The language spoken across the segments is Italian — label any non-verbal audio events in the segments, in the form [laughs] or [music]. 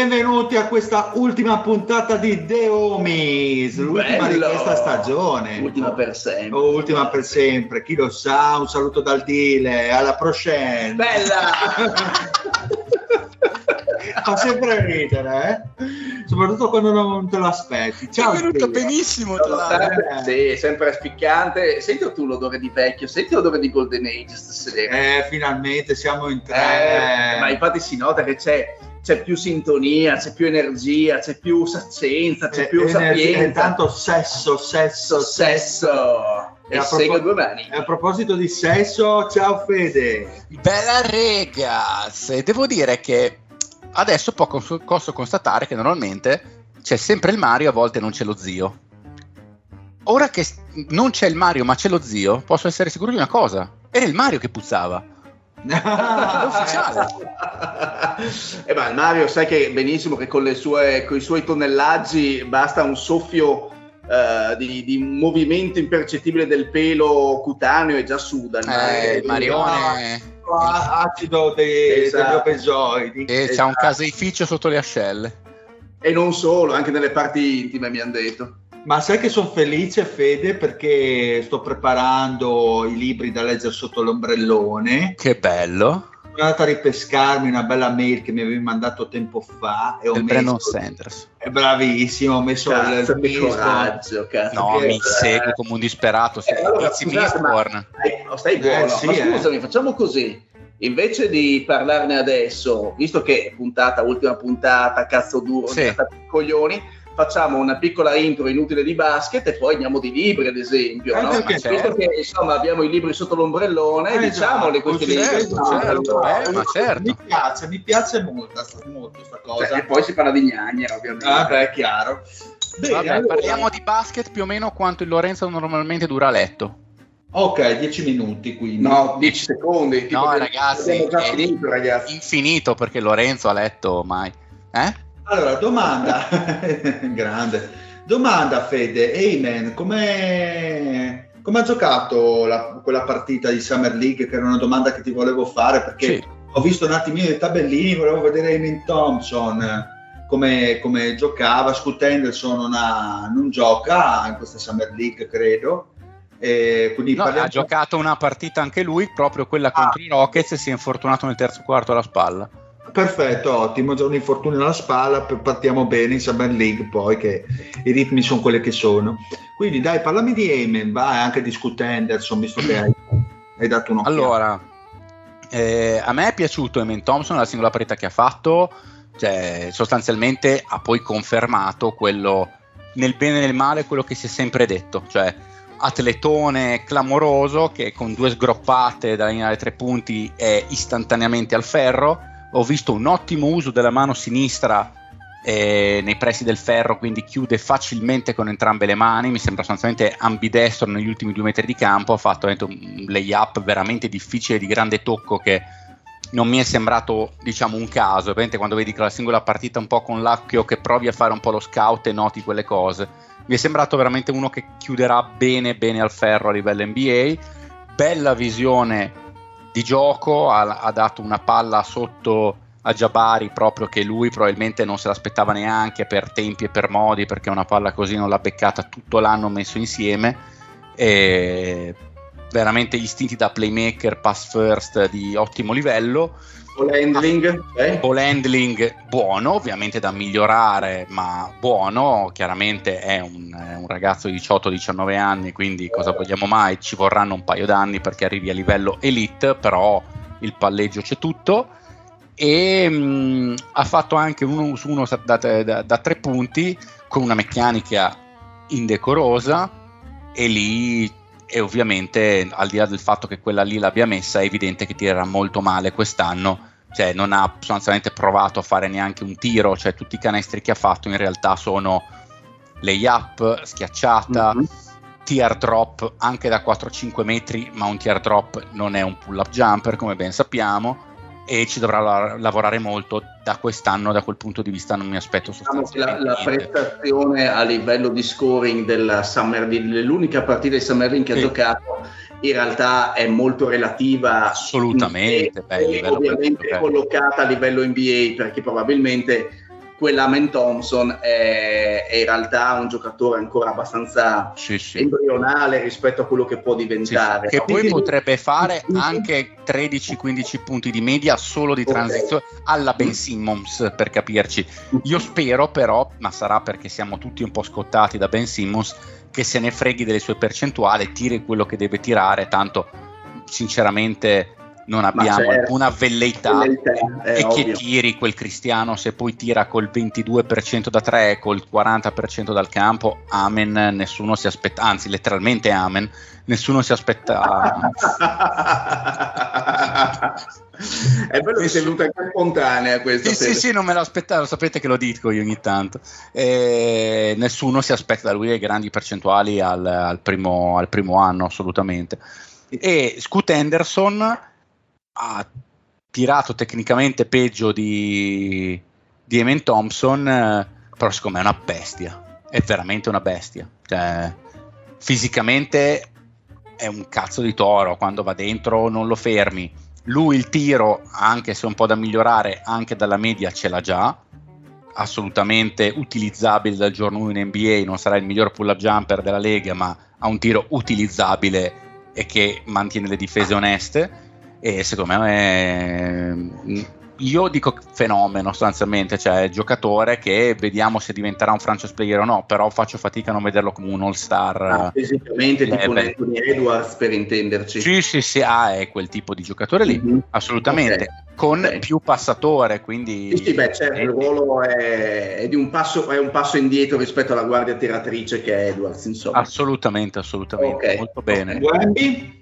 Benvenuti a questa ultima puntata di The Homies, l'ultima di Bello! questa stagione. Ultima per sempre. Oh, ultima per sempre, chi lo sa, un saluto dal Dile, alla prochaine. Bella! [laughs] Fa sempre ridere, eh? soprattutto quando non te lo aspetti. Ciao, è venuto Dile. benissimo tra sì, sempre spiccante. Senti tu l'odore di vecchio, senti l'odore di Golden Age stasera. Eh, finalmente siamo in Eh, tre. ma infatti si nota che c'è, c'è più sintonia, c'è più energia, c'è più sazienza, c'è Eh, più energia, sapienza. Intanto sesso, sesso, sesso. E E a propos- due mani. E a proposito di sesso, ciao Fede. Bella ragazzi, devo dire che adesso posso, posso constatare che normalmente c'è sempre il Mario, a volte non c'è lo zio. Ora che non c'è il Mario ma c'è lo zio, posso essere sicuro di una cosa. Era il Mario che puzzava. È ufficiale. [laughs] Eh, ma il Mario sai che benissimo che con, le sue, con i suoi tonnellaggi basta un soffio eh, di, di movimento impercettibile del pelo cutaneo e già suda. Eh, il Marione acido dei, Esatto. degli e c'ha un caseificio sotto le ascelle. E non solo, anche nelle parti intime mi hanno detto. Ma sai che sono felice, Fede, perché sto preparando i libri da leggere sotto l'ombrellone. Che bello. Sono andato a ripescarmi una bella mail che mi avevi mandato tempo fa e ho messo... Brandon Sanders. È bravissimo, ho messo Cazzo, il coraggio, cazzo. No, mi segue come un disperato. Eh, allora, scusate, ma- Mistborn. Stai, buono, Eh, sì, ma eh. scusami, facciamo così. Invece di parlarne adesso, visto che è puntata, ultima puntata, cazzo duro, Sì. coglioni, facciamo una piccola intro inutile di basket e poi andiamo di libri, ad esempio. Eh, no? perché Visto certo. che insomma abbiamo i libri sotto l'ombrellone, Eh, diciamole questi sì, libri. certo, certo, eh, ma certo. Mi piace, mi piace molto, molto sta cosa. Cioè, e poi si parla di gnagnera, ovviamente. Ah, beh, è chiaro. Bene, Vabbè, allora- parliamo di basket più o meno quanto il Lorenzo normalmente dura a letto. Ok, 10 minuti quindi. No, 10 secondi. tipo No, ragazzi, è- finito, ragazzi. Infinito perché Lorenzo a letto mai. Eh? Allora, domanda, [laughs] grande, domanda Fede, Amen, come ha giocato la- quella partita di Summer League? Che era una domanda che ti volevo fare perché Sì. ho visto un attimino i tabellini, volevo vedere Amen Thompson eh, come, come giocava, Scoot Henderson non, ha- non gioca in questa Summer League credo, e quindi No, ha giocato una partita anche lui, proprio quella Ah. contro i Rockets, e si è infortunato nel terzo quarto alla spalla. Perfetto, ottimo, già un infortunio alla spalla, partiamo bene in Summer League poi che i ritmi sono quelli che sono. Quindi dai, parlami di Amen, vai anche di Scoot Henderson, visto che hai, hai dato un'occhiata. Allora, eh, a me è piaciuto Emin Thompson la singola partita che ha fatto, cioè, sostanzialmente ha poi confermato quello nel bene e nel male quello che si è sempre detto, cioè atletone clamoroso che con due sgroppate dalla linea dei tre punti è istantaneamente al ferro. Ho visto un ottimo uso della mano sinistra eh, nei pressi del ferro, quindi chiude facilmente con entrambe le mani. Mi sembra sostanzialmente ambidestro negli ultimi due metri di campo. Ha fatto un layup veramente difficile di grande tocco che non mi è sembrato diciamo un caso. Ovviamente quando vedi la singola partita un po' con l'occhio che provi a fare un po' lo scout e noti quelle cose. Mi è sembrato veramente uno che chiuderà bene bene al ferro a livello NBA. Bella visione di gioco, ha, ha dato una palla sotto a Jabari proprio che lui probabilmente non se l'aspettava neanche per tempi e per modi perché una palla così non l'ha beccata tutto l'anno messo insieme. E veramente istinti da playmaker pass first di ottimo livello ball handling, eh? ball handling buono ovviamente da migliorare ma buono chiaramente è un, è un ragazzo di 18-19 anni quindi cosa vogliamo mai ci vorranno un paio d'anni perché arrivi a livello elite però il palleggio c'è tutto e mh, mm, ha fatto anche uno su uno da, da, da, tre punti con una meccanica indecorosa e lì e ovviamente al di là del fatto che quella lì l'abbia messa è evidente che tirerà molto male quest'anno cioè non ha sostanzialmente provato a fare neanche un tiro cioè tutti i canestri che ha fatto in realtà sono layup schiacciata mm-hmm. tear drop anche da 4-5 metri ma un tear drop non è un pull up jumper come ben sappiamo e ci dovrà la- lavorare molto da quest'anno, da quel punto di vista non mi aspetto diciamo sostanzialmente la, la prestazione a livello di scoring della Summer dell'unica partita di Summer League che sì. ha giocato in realtà è molto relativa assolutamente beh, ovviamente collocata a livello NBA perché probabilmente quell'Amen Thompson è, è, in realtà un giocatore ancora abbastanza sì, sì. embrionale rispetto a quello che può diventare. Sì, che poi potrebbe fare anche 13-15 punti di media solo di transizione okay. alla Ben Simmons, per capirci. Io spero però, ma sarà perché siamo tutti un po' scottati da Ben Simmons, che se ne freghi delle sue percentuali, tiri quello che deve tirare, tanto sinceramente non abbiamo certo, alcuna velleità e ovvio. che tiri quel Cristiano se poi tira col 22% da 3 col 40% dal campo amen nessuno si aspetta anzi letteralmente amen nessuno si aspetta. [laughs] È bello che sia venuta anche spontanea questa sì, sì sì non me l'aspettavo sapete che lo dico io ogni tanto. E nessuno si aspetta da lui le grandi percentuali al, al, primo, al primo anno assolutamente. E Scoot Henderson ha tirato tecnicamente peggio di, di Eamon Thompson, eh, però secondo me è una bestia, è veramente una bestia. Cioè, fisicamente è un cazzo di toro, quando va dentro non lo fermi. Lui il tiro, anche se un po' da migliorare, anche dalla media ce l'ha già, assolutamente utilizzabile dal giorno 1 in NBA, non sarà il miglior pull-up jumper della Lega, ma ha un tiro utilizzabile e che mantiene le difese oneste e secondo me è, io dico fenomeno sostanzialmente, cioè giocatore che vediamo se diventerà un franchise player o no, però faccio fatica a non vederlo come un all star. Ah, fisicamente eh, tipo Anthony Edwards per intenderci. Sì, sì, sì, ah, è quel tipo di giocatore lì, mm-hmm. assolutamente, okay. con okay. più passatore, quindi... Sì, sì beh certo, il ruolo è, è, di un passo, è un passo indietro rispetto alla guardia tiratrice che è Edwards, insomma. Assolutamente, assolutamente, okay. molto bene. Okay.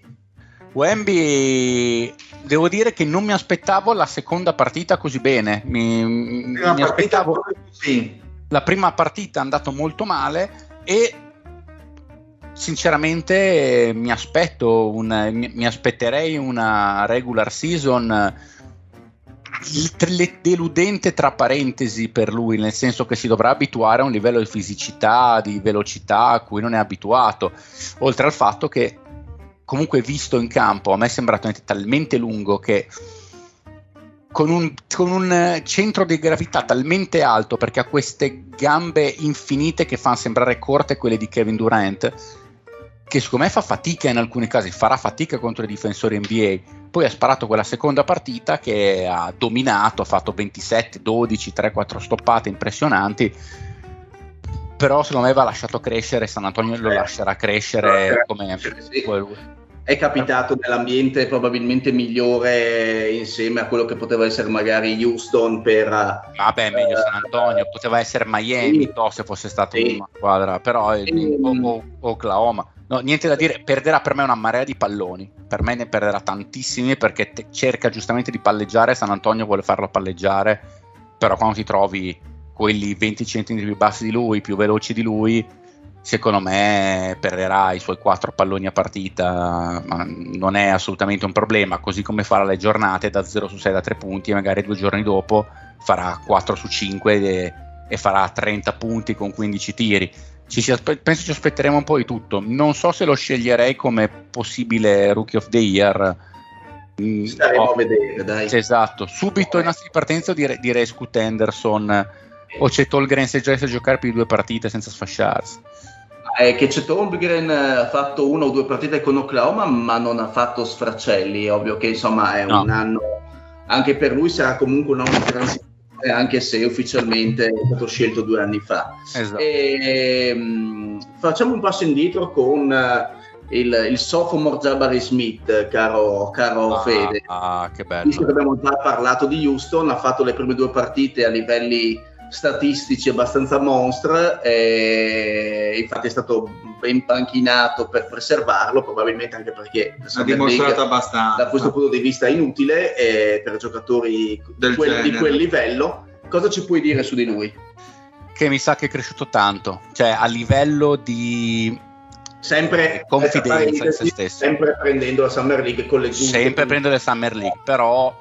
Wemby devo dire che non mi aspettavo la seconda partita così bene. Mi, mi aspettavo sì. La prima partita è andato molto male e sinceramente mi aspetto un, mi, mi aspetterei una regular season deludente tra parentesi per lui, nel senso che si dovrà abituare a un livello di fisicità, di velocità a cui non è abituato, oltre al fatto che comunque visto in campo a me è sembrato talmente lungo che con un, con un, eh, centro di gravità talmente alto perché ha queste gambe infinite che fanno sembrare corte quelle di Kevin Durant che secondo me fa fatica in alcuni casi, farà fatica contro i difensori NBA. Poi ha sparato quella seconda partita che ha dominato, ha fatto 27, 12, 3, 4 stoppate impressionanti. Però secondo me va lasciato crescere, San Antonio lo lascerà crescere come sì è capitato nell'ambiente probabilmente migliore insieme a quello che poteva essere magari Houston per... Vabbè, meglio uh, San Antonio, poteva essere Miami sì, se fosse stata sì. una squadra, però sì. o, o, Oklahoma. No, niente da dire, perderà per me una marea di palloni, per me ne perderà tantissimi perché cerca giustamente di palleggiare, San Antonio vuole farlo palleggiare, però quando ti trovi quelli 20 cm più bassi di lui, più veloci di lui, secondo me perderà i suoi quattro palloni a partita, ma non è assolutamente un problema, così come farà le giornate da 0 su 6 da 3 punti e magari due giorni dopo farà 4 su 5 e, e farà 30 punti con 15 tiri. Ci aspe- penso ci aspetteremo un po' di tutto. Non so se lo sceglierei come possibile Rookie of the Year, Mm, Staremo oh, a vedere, dai. Esatto, subito in assi di partenza direi, direi Scoot Henderson o c'è Tolgren se già a giocare più di due partite senza sfasciarsi. È che c'è Tolgren ha fatto una o due partite con Oklahoma, ma non ha fatto sfraccelli. È ovvio che insomma è no. un anno, anche per lui sarà comunque un anno di transizione, anche se ufficialmente è stato scelto due anni fa. Esatto. E, um, facciamo un passo indietro con uh, il, il sophomore Jabari Smith, caro, caro ah, Fede. Ah, che bello. Visto che abbiamo già parlato di Houston, ha fatto le prime due partite a livelli statistici abbastanza monstre e infatti è stato ben panchinato per preservarlo probabilmente anche perché ha dimostrato abbastanza. da questo punto di vista è inutile eh, per giocatori quel, di quel livello. Cosa ci puoi dire su di lui? che mi sa che è cresciuto tanto cioè a livello di sempre confidenza in se stesso. sempre prendendo la Summer League con le giunte sempre prendendo la Summer League però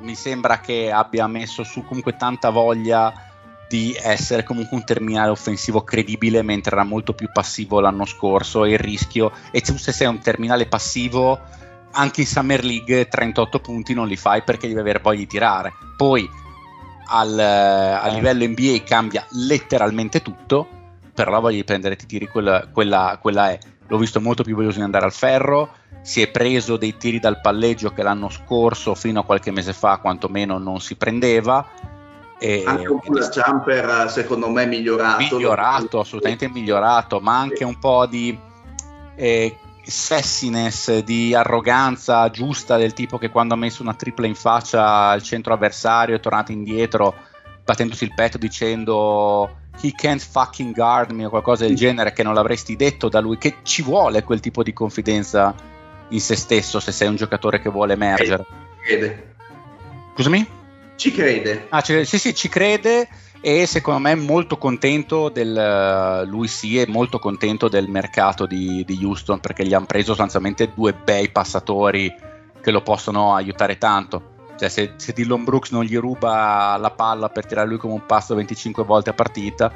mi sembra che abbia messo su comunque tanta voglia di essere comunque un terminale offensivo credibile mentre era molto più passivo l'anno scorso e il rischio e tu se sei un terminale passivo anche in Summer League 38 punti non li fai perché devi avere voglia di tirare. Poi al, a livello NBA cambia letteralmente tutto però la voglia di prendere ti tiri quella, quella, quella è l'ho visto molto più voglioso di andare al ferro si è preso dei tiri dal palleggio che l'anno scorso fino a qualche mese fa quantomeno non si prendeva e, anche un po' il jumper secondo me migliorato. Migliorato, assolutamente migliorato, ma anche un po' di eh, sassiness, di arroganza giusta del tipo che quando ha messo una tripla in faccia al centro avversario è tornato indietro battendosi il petto dicendo he can't fucking guard me o qualcosa del genere che non l'avresti detto da lui, che ci vuole quel tipo di confidenza in se stesso se sei un giocatore che vuole emergere. Scusami? Ci crede. Ah, ci, sì, sì, ci crede e secondo me è molto contento del lui sì è molto contento del mercato di, di Houston perché gli hanno preso sostanzialmente due bei passatori che lo possono aiutare tanto cioè se, se Dillon Brooks non gli ruba la palla per tirare lui come un passo 25 volte a partita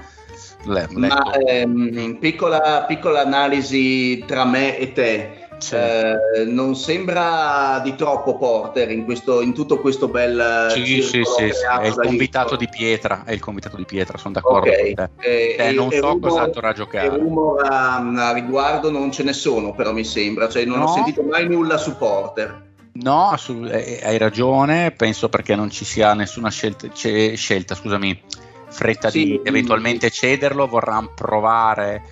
ma ehm, piccola, piccola analisi tra me e te. Eh, non sembra di troppo Porter in, questo, in tutto questo bel sì, sì, sì, sì. è il convitato di pietra è il convitato di pietra sono d'accordo okay. con te. Eh, eh, non so rumor, cos'altro a giocare rumor a, a, riguardo non ce ne sono però mi sembra. Cioè non no. ho sentito mai nulla su Porter. No, assolut- eh, hai ragione, penso perché non ci sia nessuna scelta, scelta scusami, fretta sì, di eventualmente cederlo, vorranno provare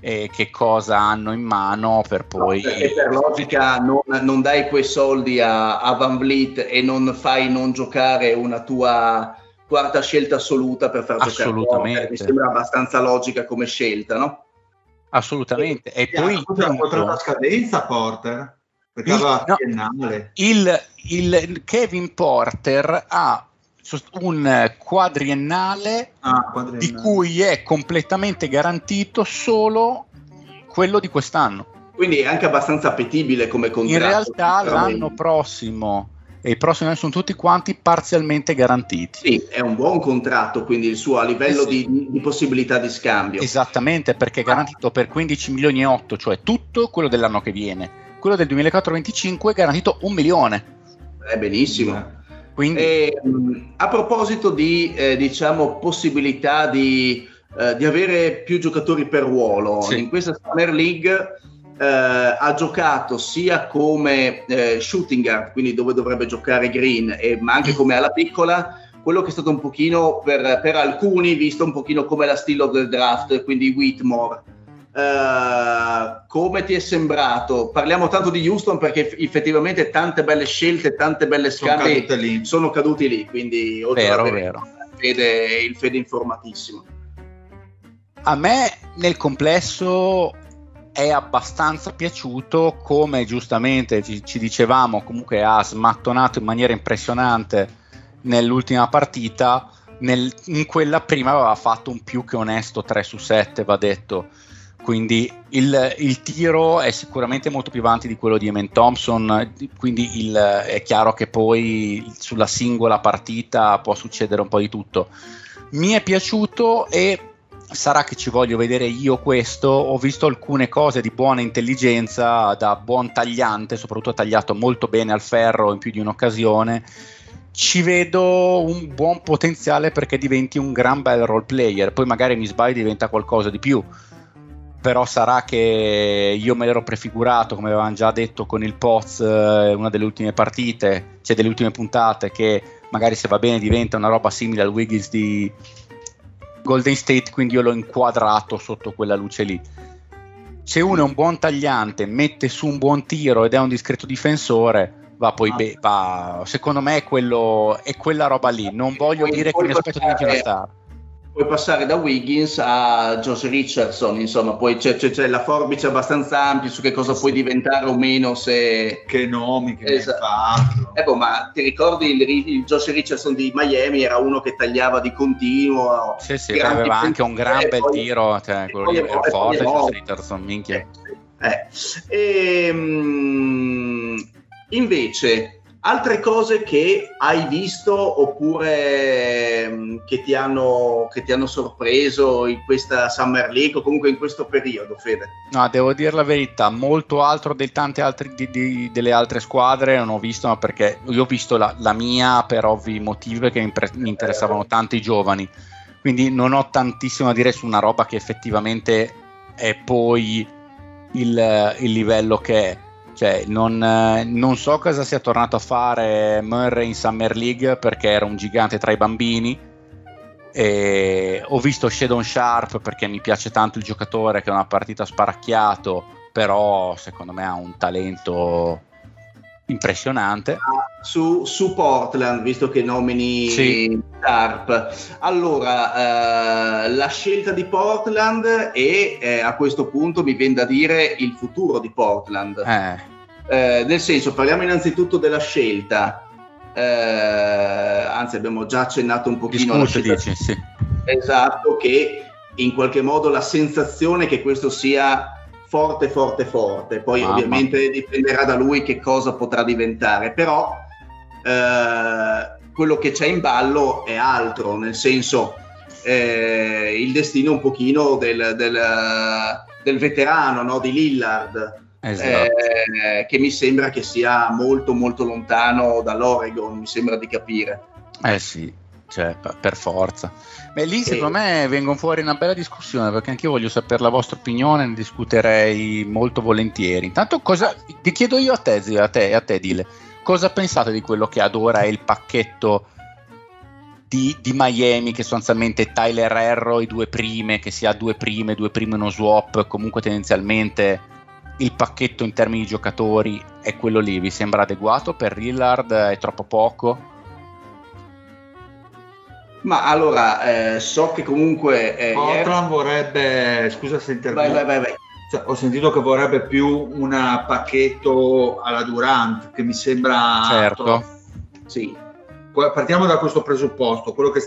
e che cosa hanno in mano per poi... No, per logica non, non, dai quei soldi a, a, Van Vliet e non fai non giocare una tua quarta scelta assoluta per far Assolutamente. giocare Mi sembra abbastanza logica come scelta, no? Assolutamente. E, e poi... Ha punto... la scadenza Porter? Perché il, no, il, il Kevin Porter ha un quadriennale, ah, quadriennale, di cui è completamente garantito solo quello di quest'anno. Quindi è anche abbastanza appetibile come contratto. In realtà l'anno prossimo e i prossimi anni sono tutti quanti parzialmente garantiti. Sì, è un buon contratto, quindi il suo a livello eh sì. di, di, possibilità di scambio. Esattamente, perché è garantito per 15 milioni e 8, cioè tutto quello dell'anno che viene. Quello del 2004-25 è garantito un milione. È benissimo. Quindi... E, ehm, a proposito di eh, diciamo, possibilità di, eh, di, avere più giocatori per ruolo, sì. in questa Summer League eh, ha giocato sia come eh, shooting guard, quindi dove dovrebbe giocare Green, e, ma anche come alla piccola, quello che è stato un pochino per, per alcuni visto un pochino come la stile of the draft, quindi Whitmore Uh, come ti è sembrato? Parliamo tanto di Houston perché effettivamente tante belle scelte, tante belle scambi sono, sono caduti lì, quindi vero, vero. Il, fede, il fede informatissimo. A me nel complesso è abbastanza piaciuto come giustamente ci, ci dicevamo comunque ha smattonato in maniera impressionante nell'ultima partita nel, in quella prima aveva fatto un più che onesto 3 su 7 va detto quindi il, il, tiro è sicuramente molto più avanti di quello di Eman Thompson, quindi il, è chiaro che poi sulla singola partita può succedere un po' di tutto. Mi è piaciuto e sarà che ci voglio vedere io questo, ho visto alcune cose di buona intelligenza da buon tagliante, soprattutto tagliato molto bene al ferro in più di un'occasione. Ci vedo un buon potenziale perché diventi un gran bel role player, poi magari mi sbaglio diventa qualcosa di più. Però sarà che io me l'ero prefigurato, come avevamo già detto con il Poz, eh, una delle ultime partite, cioè delle ultime puntate, che magari se va bene diventa una roba simile al Wiggins di, Golden State, quindi io l'ho inquadrato sotto quella luce lì. Se uno è un buon tagliante, mette su un buon tiro ed è un discreto difensore, va poi be- va, secondo me è, quello, è quella roba lì. Non voglio dire che mi aspetto diventi una star puoi passare da Wiggins a Josh Richardson, insomma, poi c'è, c'è, c'è, la forbice abbastanza ampia su che cosa sì. puoi diventare o meno se... Che nomi che esatto. Eh, boh, ma ti ricordi il, il, Josh Richardson di Miami? Era uno che tagliava di continuo. Sì, sì, aveva anche un gran bel poi, tiro, cioè, quello lì era forte, Josh Richardson, minchia. Eh, eh. E, um, invece Altre cose che hai visto oppure mm, che ti, hanno, che ti hanno sorpreso in questa Summer League o comunque in questo periodo, Fede? No, devo dire la verità, molto altro di tante altre, di, di, delle altre squadre non ho visto, ma perché io ho visto la, la mia per ovvi motivi perché mi, mi interessavano tanto i giovani, quindi non ho tantissimo a dire su una roba che effettivamente è poi il, il livello che è cioè, non, eh, non, so cosa sia tornato a fare Murray in Summer League perché era un gigante tra i bambini. E ho visto Shadon Sharp perché mi piace tanto il giocatore che è una partita sparacchiato, però secondo me ha un talento impressionante. Su, su Portland, visto che nomini sì. Sharp, allora eh, la scelta di Portland e eh, a questo punto mi viene da dire il futuro di Portland. Eh eh, nel senso, parliamo innanzitutto della scelta. Eh, anzi, abbiamo già accennato un pochino alla scelta. Dici, sì. Esatto, che in qualche modo la sensazione che questo sia forte, forte, forte. Poi Mamma. ovviamente dipenderà da lui che cosa potrà diventare, però eh, quello che c'è in ballo è altro, nel senso eh, il destino un pochino del, del, del veterano no? di Lillard esatto. eh, che mi sembra che sia molto molto lontano dall'Oregon, mi sembra di capire. Eh sì, cioè, per forza. Beh, lì secondo me vengono fuori una bella discussione perché anche io voglio sapere la vostra opinione, ne discuterei molto volentieri. Intanto cosa ti chiedo io a te, a te, a te Dile, cosa pensate di quello che ad ora è il pacchetto di, di, Miami che sostanzialmente Tyler Herro, i due prime, che sia due prime, due prime uno swap, comunque tendenzialmente il pacchetto in termini di giocatori è quello lì, vi sembra adeguato per Lillard? È troppo poco? Ma allora, eh, so che comunque... Eh, Portland ieri... vorrebbe, scusa se intervengo, vai, vai, vai, cioè, ho sentito che vorrebbe più un pacchetto alla Durant, che mi sembra... Certo. Troppo. Sì. Partiamo da questo presupposto, quello che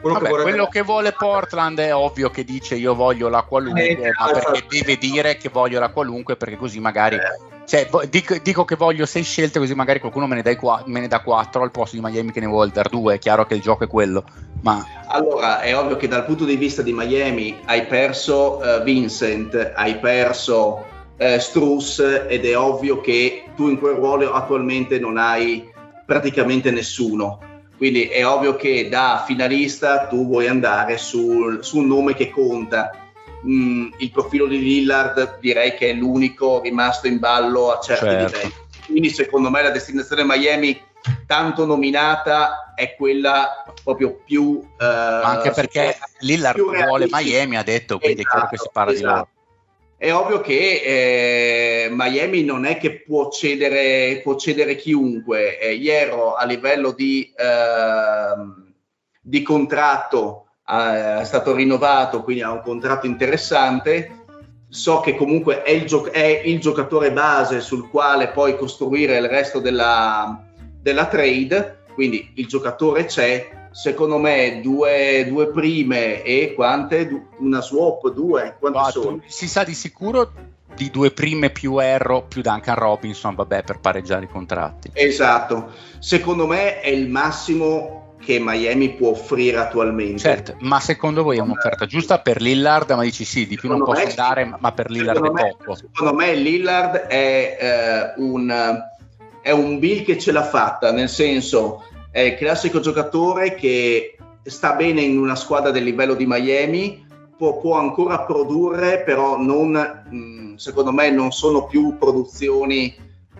quello, Vabbè, che, vorrebbe... quello che vuole Portland è ovvio che dice io voglio la qualunque, eh, ma perché deve dire che voglio la qualunque perché così magari... Eh. Cioè, dico, dico, che voglio sei scelte così magari qualcuno me ne, dai qua, me ne dà quattro al posto di Miami che ne vuole dar due, è chiaro che il gioco è quello. Ma... Allora, è ovvio che dal punto di vista di Miami hai perso uh, Vincent, hai perso uh, Struss ed è ovvio che tu in quel ruolo attualmente non hai praticamente nessuno quindi è ovvio che da finalista tu vuoi andare sul, su un nome che conta. Mm, il profilo di Lillard direi che è l'unico rimasto in ballo a certi certo. livelli. Quindi secondo me la destinazione Miami tanto nominata è quella proprio più... Uh, anche perché Lillard vuole Miami, ha detto, quindi esatto, è chiaro che si parla esatto. di loro è ovvio che eh, Miami non è che può cedere, può cedere chiunque. Eh, Iero a livello di, eh, di contratto è stato rinnovato, quindi ha un contratto interessante. So che comunque è il, gio- è il giocatore base sul quale poi costruire il resto della, della trade, quindi il giocatore c'è, secondo me due, due prime e quante? Una swap, due? Quante Ma, sono? Si sa di sicuro di due prime più Erro più Duncan Robinson, vabbè, per pareggiare i contratti. Esatto, secondo me è il massimo che Miami può offrire attualmente. Certo, ma secondo voi è un'offerta giusta per Lillard? Ma dici sì, di più secondo non posso dare, ma per Lillard è me, poco. Secondo me Lillard è, eh, un, è un Bill che ce l'ha fatta, nel senso è il classico giocatore che sta bene in una squadra del livello di Miami, può, può ancora produrre, però non, mh, secondo me non sono più produzioni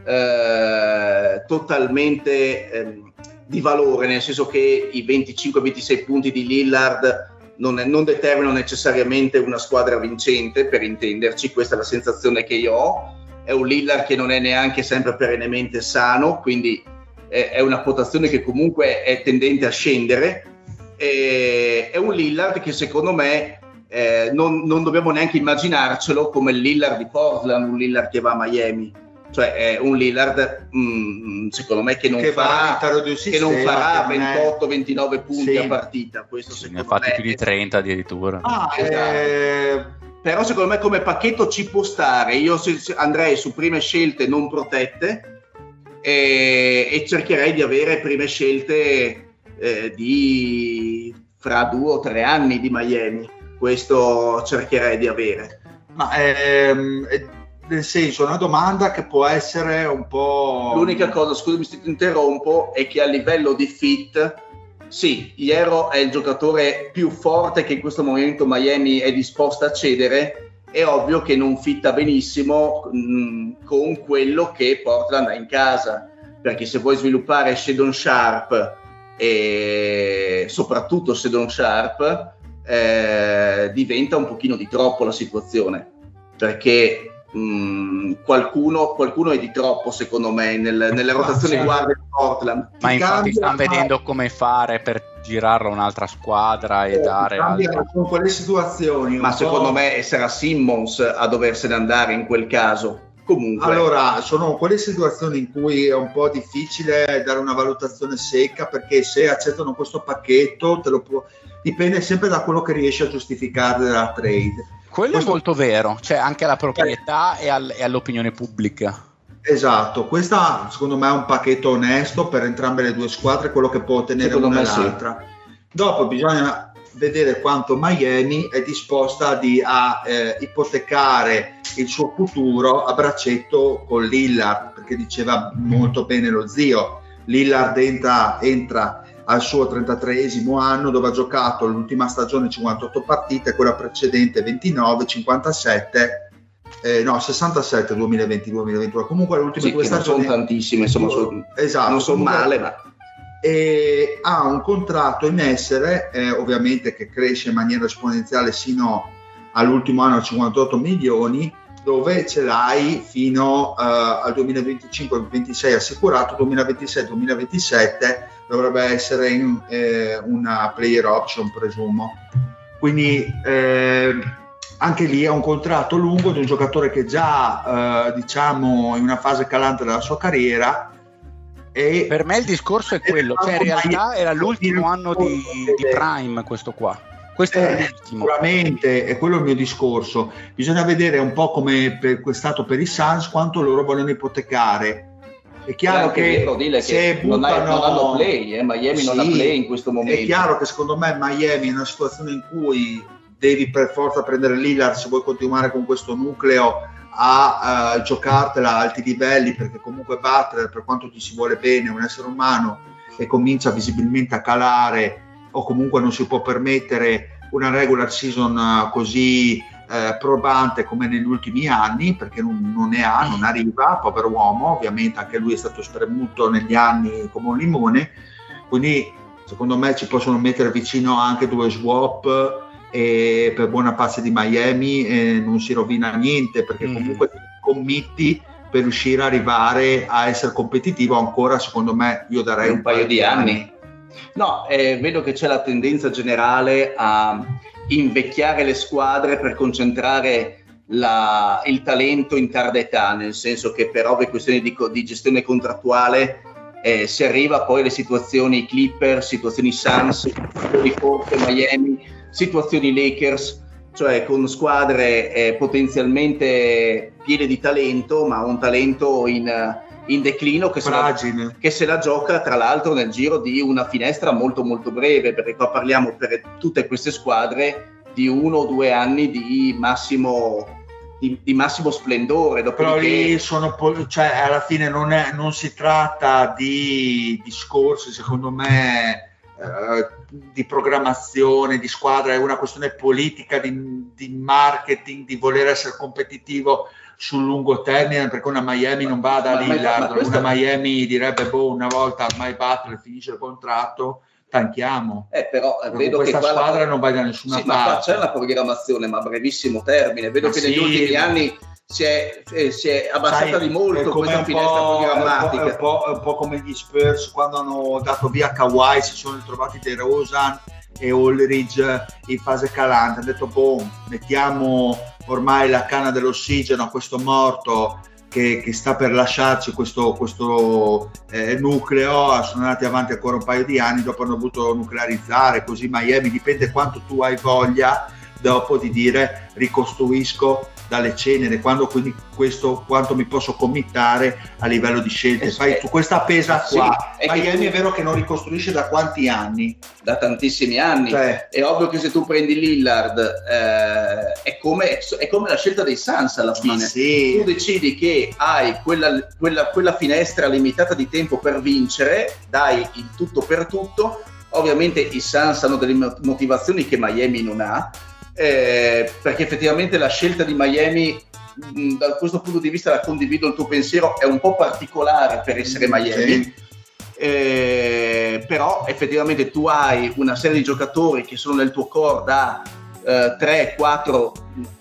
eh, totalmente eh, di valore, nel senso che i 25-26 punti di Lillard non, è, non, determinano necessariamente una squadra vincente, per intenderci, questa è la sensazione che io ho. È un Lillard che non è neanche sempre perennemente sano, quindi è, è una quotazione che comunque è tendente a scendere. E, è un Lillard che secondo me eh, non, non, dobbiamo neanche immaginarcelo come il Lillard di Portland, un Lillard che va a Miami. Cioè è un Lillard, mh, mm, secondo me, che non che farà, che non farà 28-29 punti sì. a partita. Questo sì, ne ha fatti più di 30 addirittura. Ah, esatto. eh... Però secondo me come pacchetto ci può stare. Io andrei su prime scelte non protette e, e cercherei di avere prime scelte eh, di fra due o tre anni di Miami questo cercherei di avere. Ma ehm, nel senso, una domanda che può essere un po'... L'unica cosa, scusami se ti interrompo, è che a livello di fit, sì, Iero è il giocatore più forte che in questo momento Miami è disposta a cedere, è ovvio che non fitta benissimo mm, con quello che Portland ha in casa, perché se vuoi sviluppare Shadon Sharp e soprattutto Shadon Sharp, eh, diventa un pochino di troppo la situazione, perché mh, mm, qualcuno, qualcuno, è di troppo secondo me nel, nelle rotazioni guardie di Portland. Ma infatti stanno vedendo come fare per girarlo a un'altra squadra e eh, dare... Con quelle situazioni. Ma secondo me sarà Simmons a doversene andare in quel caso. Comunque. Allora, sono quelle situazioni in cui è un po' difficile dare una valutazione secca perché se accettano questo pacchetto te lo può, dipende sempre da quello che riesci a giustificare della trade. Quello questo... è molto vero, cioè anche alla proprietà eh. e, al, e, all'opinione pubblica. Esatto, questo secondo me è un pacchetto onesto per entrambe le due squadre, quello che può ottenere secondo una e l'altra. Sì. Dopo bisogna vedere quanto Miami è disposta di, a eh, ipotecare il suo futuro a braccetto con Lillard, perché diceva molto bene lo zio. Lillard entra, entra al suo 33esimo anno dove ha giocato l'ultima stagione 58 partite, quella precedente 29, 57, eh, no 67 2020-2021. Comunque le ultime sì, due stagioni... sono tantissime, insomma, sono, esatto, non sono male, ma... E ha un contratto in essere, eh, ovviamente che cresce in maniera esponenziale sino all'ultimo anno a 58 milioni, dove ce l'hai fino uh, al 2025-2026 assicurato, 2026-2027 dovrebbe essere in, eh, una player option, presumo. Quindi eh, anche lì è un contratto lungo di un giocatore che già eh, diciamo in una fase calante della sua carriera. E per me il discorso è quello, cioè in realtà era l'ultimo anno di, di Prime questo qua. Questo eh, è l'ultimo. Sicuramente è quello il mio discorso. Bisogna vedere un po' come per, è stato per i Suns quanto loro vogliono ipotecare è chiaro che, vero, se che buttano... non, hanno play, eh? Miami sì, non ha play in questo momento. È chiaro che secondo me Miami è una situazione in cui devi per forza prendere Lillard se vuoi continuare con questo nucleo a uh, giocartela a alti livelli perché comunque Butler per quanto ti si vuole bene è un essere umano e comincia visibilmente a calare o comunque non si può permettere una regular season uh, così eh, probante come negli ultimi anni perché non, non, ne ha, non arriva, povero uomo, ovviamente anche lui è stato spremuto negli anni come un limone, quindi secondo me ci possono mettere vicino anche due swap e per buona pace di Miami eh, non si rovina niente perché mm. comunque ti committi per riuscire a arrivare a essere competitivo ancora secondo me io darei un, un paio, paio di anni. anni. No, eh, vedo che c'è la tendenza generale a invecchiare le squadre per concentrare la, il talento in tarda età, nel senso che per ovvie questioni di, di gestione contrattuale eh, si arriva poi alle situazioni Clipper, situazioni Suns, situazioni Forte, Miami, situazioni Lakers, cioè con squadre eh, potenzialmente piene di talento, ma un talento in, in declino che se, la, che se, la, gioca tra l'altro nel giro di una finestra molto molto breve, perché qua parliamo per tutte queste squadre di uno o due anni di massimo di, di massimo splendore. Però lì sono, cioè, alla fine non, è, non si tratta di discorsi, secondo me, eh, di programmazione, di squadra, è una questione politica, di, di, marketing, di voler essere competitivo sul lungo termine, perché una Miami non va da Lillard, una Miami direbbe, boh, una volta ormai Butler finisce il contratto, tanchiamo. Eh, però vedo questa che squadra non va da nessuna sì, parte. Ma c'è una programmazione, ma a brevissimo termine. Vedo ma che sì, negli ultimi anni si è, eh, si è abbassata Sai, di molto questa finestra programmatica. È un, po', è un po' come gli Spurs quando hanno dato via Kawhi, si sono ritrovati De Rosan e Ulrich in fase calante. Hanno detto, boh, mettiamo ormai la canna dell'ossigeno a questo morto che, che, sta per lasciarci questo, questo eh, nucleo, sono andati avanti ancora un paio di anni, dopo hanno dovuto nuclearizzare, così Miami dipende quanto tu hai voglia dopo di dire ricostruisco dalle cenere, quando quindi questo quanto mi posso committare a livello di scelte. Eh, Fai tu questa pesa qua. Sì, Miami è vero che non ricostruisce da quanti anni? Da tantissimi anni. Cioè. È ovvio che se tu prendi Lillard eh, è, come, è, come, la scelta dei Suns alla fine. Sì. Tu decidi che hai quella, quella, quella finestra limitata di tempo per vincere, dai il tutto per tutto. Ovviamente i Suns hanno delle motivazioni che Miami non ha eh, perché effettivamente la scelta di Miami mh, da questo punto di vista la condivido il tuo pensiero è un po' particolare per essere Miami. eh, però effettivamente tu hai una serie di giocatori che sono nel tuo core da eh, 3, 4,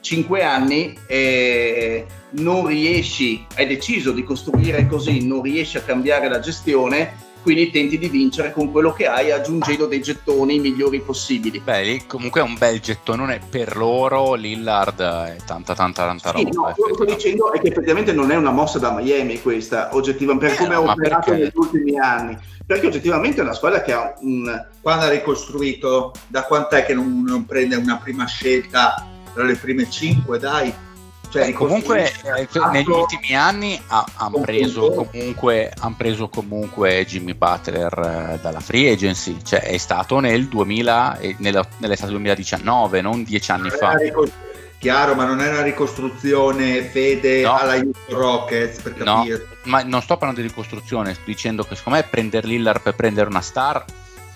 5 anni e non riesci, hai deciso di costruire così, non riesci a cambiare la gestione quindi tenti di vincere con quello che hai aggiungendo dei gettoni migliori possibili. Beh, comunque è un bel gettonone per loro, Lillard è tanta tanta tanta sì, roba. No, quello che sto dicendo è che effettivamente non è una mossa da Miami questa, oggettivamente, per eh, come no, ha operato perché? negli ultimi anni, perché oggettivamente è una squadra che ha un... Quando ha ricostruito, da quant'è che non, non prende una prima scelta tra le prime cinque, dai? Cioè, comunque eh, negli ultimi anni hanno preso, comunque, han preso comunque Jimmy Butler eh, dalla free agency, cioè è stato nel 2000, nella, nell'estate 2019, non dieci anni fa. Chiaro, ma non è una ricostruzione fede no. alla Houston Rockets per capire. No, ma non sto parlando di ricostruzione, sto dicendo che secondo me prendere Lillard per prendere una star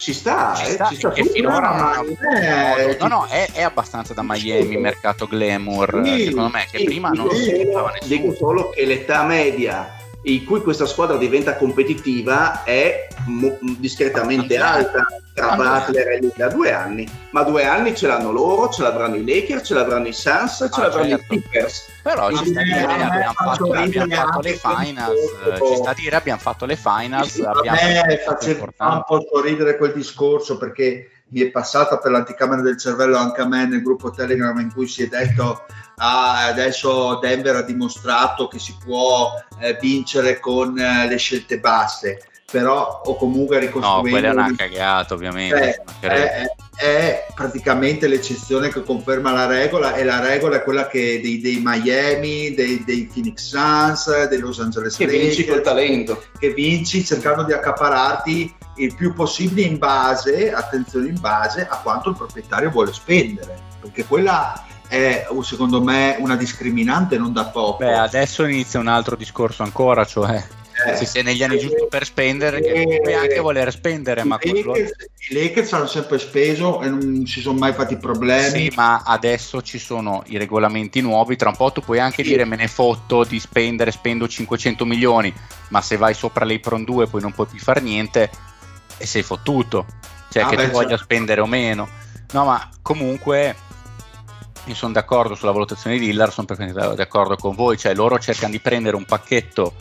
ci sta, ci eh, sta, ci sta. E finora no, è, no, no, è, è, abbastanza da Miami mercato glamour sì, secondo me che sì, prima non si nessuno dico solo che l'età media in cui questa squadra diventa competitiva è mo- discretamente alta tra Butler e Lillard da due anni. Ma due anni ce l'hanno loro ce l'avranno i Lakers ce l'avranno i Suns ce ah, l'avranno certo. i Clippers. Però ci sta a dire abbiamo fatto, abbiamo fatto le finals ci sta a dire abbiamo fatto le finals a me faceva un po' sorridere quel discorso perché mi è passata per l'anticamera del cervello anche a me nel gruppo Telegram in cui si è detto ah, adesso Denver ha dimostrato che si può eh, vincere con eh, le scelte basse. Però o comunque ricostruendo no quella è una cagata ovviamente eh, è, è, praticamente l'eccezione che conferma la regola e la regola è quella che dei, dei Miami dei, dei, Phoenix Suns dei Los Angeles che Lakers, vinci col talento. che vinci cercando di accapararti il più possibile in base attenzione in base a quanto il proprietario vuole spendere perché quella è secondo me una discriminante non da poco beh adesso inizia un altro discorso ancora cioè eh, se sei negli anni giusti per spendere, che puoi anche voler spendere. I, ma Lakers, quello... I Lakers hanno sempre speso e non si sono mai fatti problemi. Sì, ma adesso ci sono i regolamenti nuovi. Tra un po' tu puoi anche sì. dire me ne fotto di spendere, spendo 500 milioni, ma se vai sopra l'Apron 2 poi non puoi più fare niente e sei fottuto. Cioè, ah, che beh, tu voglia certo. spendere o meno. No, ma comunque io sono d'accordo sulla valutazione di Lillard, sono perfettamente d'accordo con voi, cioè loro cercano di prendere un pacchetto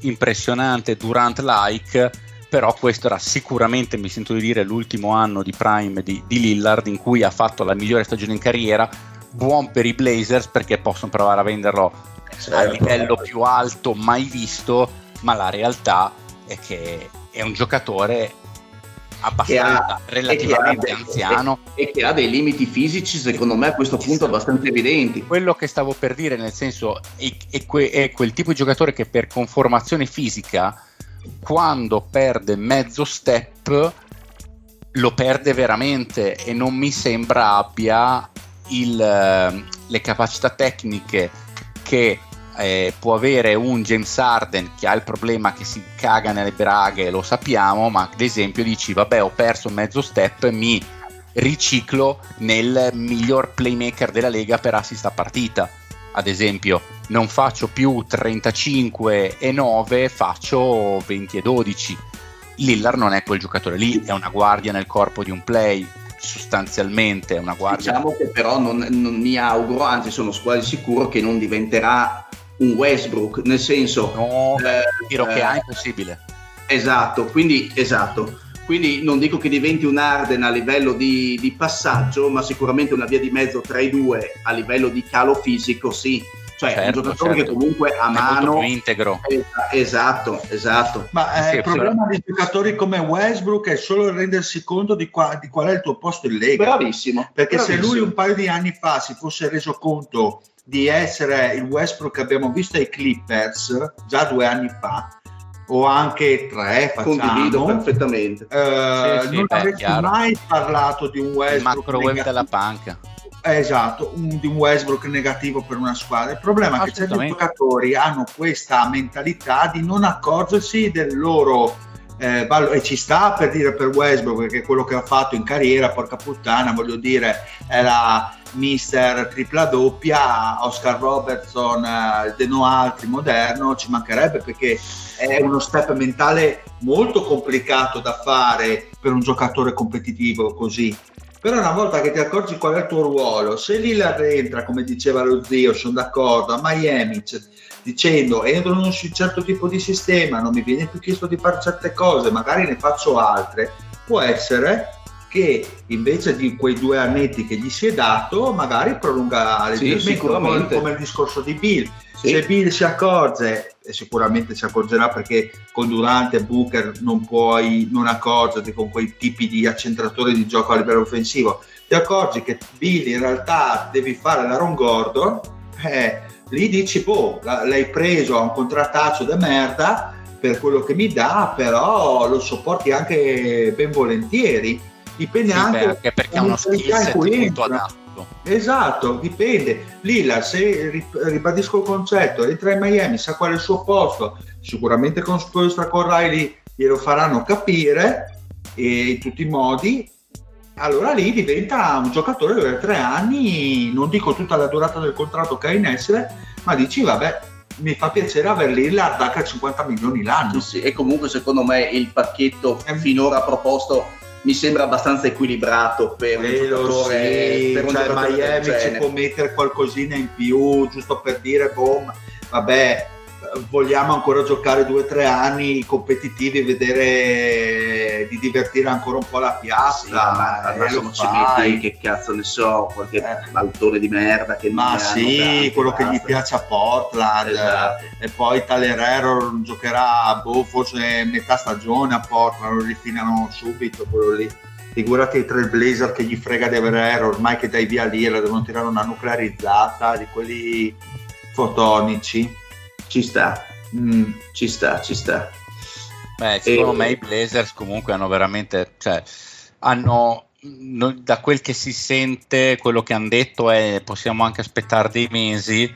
impressionante Durant-like, però questo era sicuramente, mi sento di dire, l'ultimo anno di prime di, di Lillard in cui ha fatto la migliore stagione in carriera, buon per i Blazers perché possono provare a venderlo certo. a livello più alto mai visto, ma la realtà è che è un giocatore abbastanza ha, relativamente e anziano. e, e, che ha dei limiti fisici secondo me a questo punto abbastanza evidenti. Quello che stavo per dire nel senso è, è, que, è quel tipo di giocatore che per conformazione fisica quando perde mezzo step lo perde veramente e non mi sembra abbia il, eh, le capacità tecniche che eh, può avere un James Arden che ha il problema che si caga nelle braghe, lo sappiamo, ma ad esempio dici vabbè ho perso mezzo step, mi riciclo nel miglior playmaker della Lega per assist a partita. Ad esempio, non faccio più 35 e 9, faccio 20 e 12. Lillard non è quel giocatore lì, è una guardia nel corpo di un play, sostanzialmente una guardia. Diciamo che però non, non mi auguro, anzi sono quasi sicuro che non diventerà un Westbrook, nel senso... No, eh, tiro che ha è impossibile. Esatto, quindi, esatto. Quindi non dico che diventi un Arden a livello di, di, passaggio, ma sicuramente una via di mezzo tra i due a livello di calo fisico, sì. Cioè certo, un giocatore certo. che comunque a mano... integro. Esatto, esatto. Ma eh, sì, il problema di giocatori come Westbrook è solo rendersi conto di, qua, di qual è il tuo posto in Lega. Bravissimo. Perché bravissimo. se lui un paio di anni fa si fosse reso conto di essere il Westbrook che abbiamo visto ai Clippers già due anni fa o anche tre facciamo. Condivido perfettamente. Eh, sì, sì, non beh, avresti chiaro. mai parlato di un Westbrook il macro della panca. Esatto un, di un Westbrook negativo per una squadra. Il problema è che certi giocatori hanno questa mentalità di non accorgersi del loro eh, e ci sta per dire per Westbrook perché quello che ha fatto in carriera porca puttana voglio dire era mister tripla doppia, Oscar Robertson, eh, De No altri moderno, ci mancherebbe perché è uno step mentale molto complicato da fare per un giocatore competitivo così. Però una volta che ti accorgi qual è il tuo ruolo, se Lillard entra, come diceva lo zio, sono d'accordo, a Miami dicendo entro in un certo tipo di sistema, non mi viene più chiesto di fare certe cose, magari ne faccio altre, può essere che invece di quei due annetti che gli si è dato, magari prolunga sì, sicuramente. come il discorso di Bill. Sì. Se Bill si accorge, e sicuramente si accorgerà perché con Durante e Booker non puoi non accorgerti con quei tipi di accentratori di gioco a livello offensivo, ti accorgi che Bill in realtà devi fare l'Aaron Gordon, eh, lì dici, boh, l'hai preso a un contrattaccio da merda per quello che mi dà, però lo sopporti anche ben volentieri dipende sì, anche, anche perché ha uno skill set molto adatto. Esatto, dipende. Lila, se ribadisco il concetto, entra in Miami, sa qual è il suo posto, sicuramente con Spolstra con Riley glielo faranno capire e in tutti i modi. Allora lì diventa un giocatore per tre anni, non dico tutta la durata del contratto che ha in essere, ma dici vabbè, mi fa piacere aver Lillard anche a 50 milioni l'anno. Sì, e comunque secondo me il pacchetto finora proposto mi sembra abbastanza equilibrato per un giocatore, sì, per un cioè Miami ci può mettere qualcosina in più giusto per dire boom vabbè vogliamo ancora giocare due o tre anni competitivi e vedere di divertire ancora un po' la piazza sì, al massimo ci metti che cazzo ne so qualche eh. baltone di merda che ma sì quello che gli piace a Portland esatto. e poi Talerero giocherà boh, forse metà stagione a Portland lo rifinano subito quello lì figurati tra il Blazer che gli frega di avere ormai che dai via lì la devono tirare una nuclearizzata di quelli fotonici ci sta, mm, ci sta, ci sta. Beh, secondo e... me i Blazers comunque hanno veramente, cioè, hanno da quel che si sente, quello che hanno detto è possiamo anche aspettare dei mesi.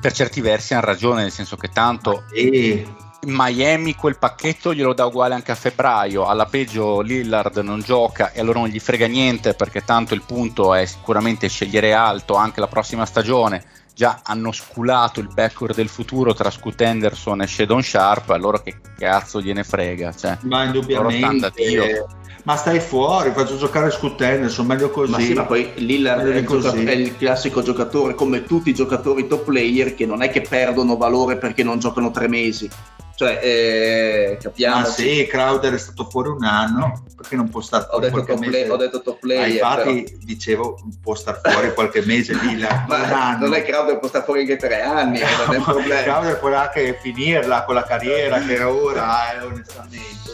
Per certi versi hanno ragione, nel senso che tanto e... Miami quel pacchetto glielo dà uguale anche a febbraio. Alla peggio Lillard non gioca e allora non gli frega niente perché tanto il punto è sicuramente scegliere alto anche la prossima stagione già hanno sculato il backcourt del futuro tra Scoot Henderson e Shadon Sharp, allora che cazzo gliene frega? Cioè, ma indubbiamente. Ma stai fuori, faccio giocare Scoot Henderson, meglio così. Ma sì, ma poi Lillard è il, è il, classico giocatore, come tutti i giocatori top player, che non è che perdono valore perché non giocano tre mesi cioè, eh, capiamo. Ma sì, Crowder è stato fuori un anno, perché non può stare fuori ho detto qualche play? Ho detto top player. Ah, infatti, però. dicevo, può stare fuori qualche mese [laughs] lì. Ma non è Crowder può stare fuori anche tre anni, non è un [laughs] problema. Crowder può anche finirla con la carriera che è ora, eh, onestamente.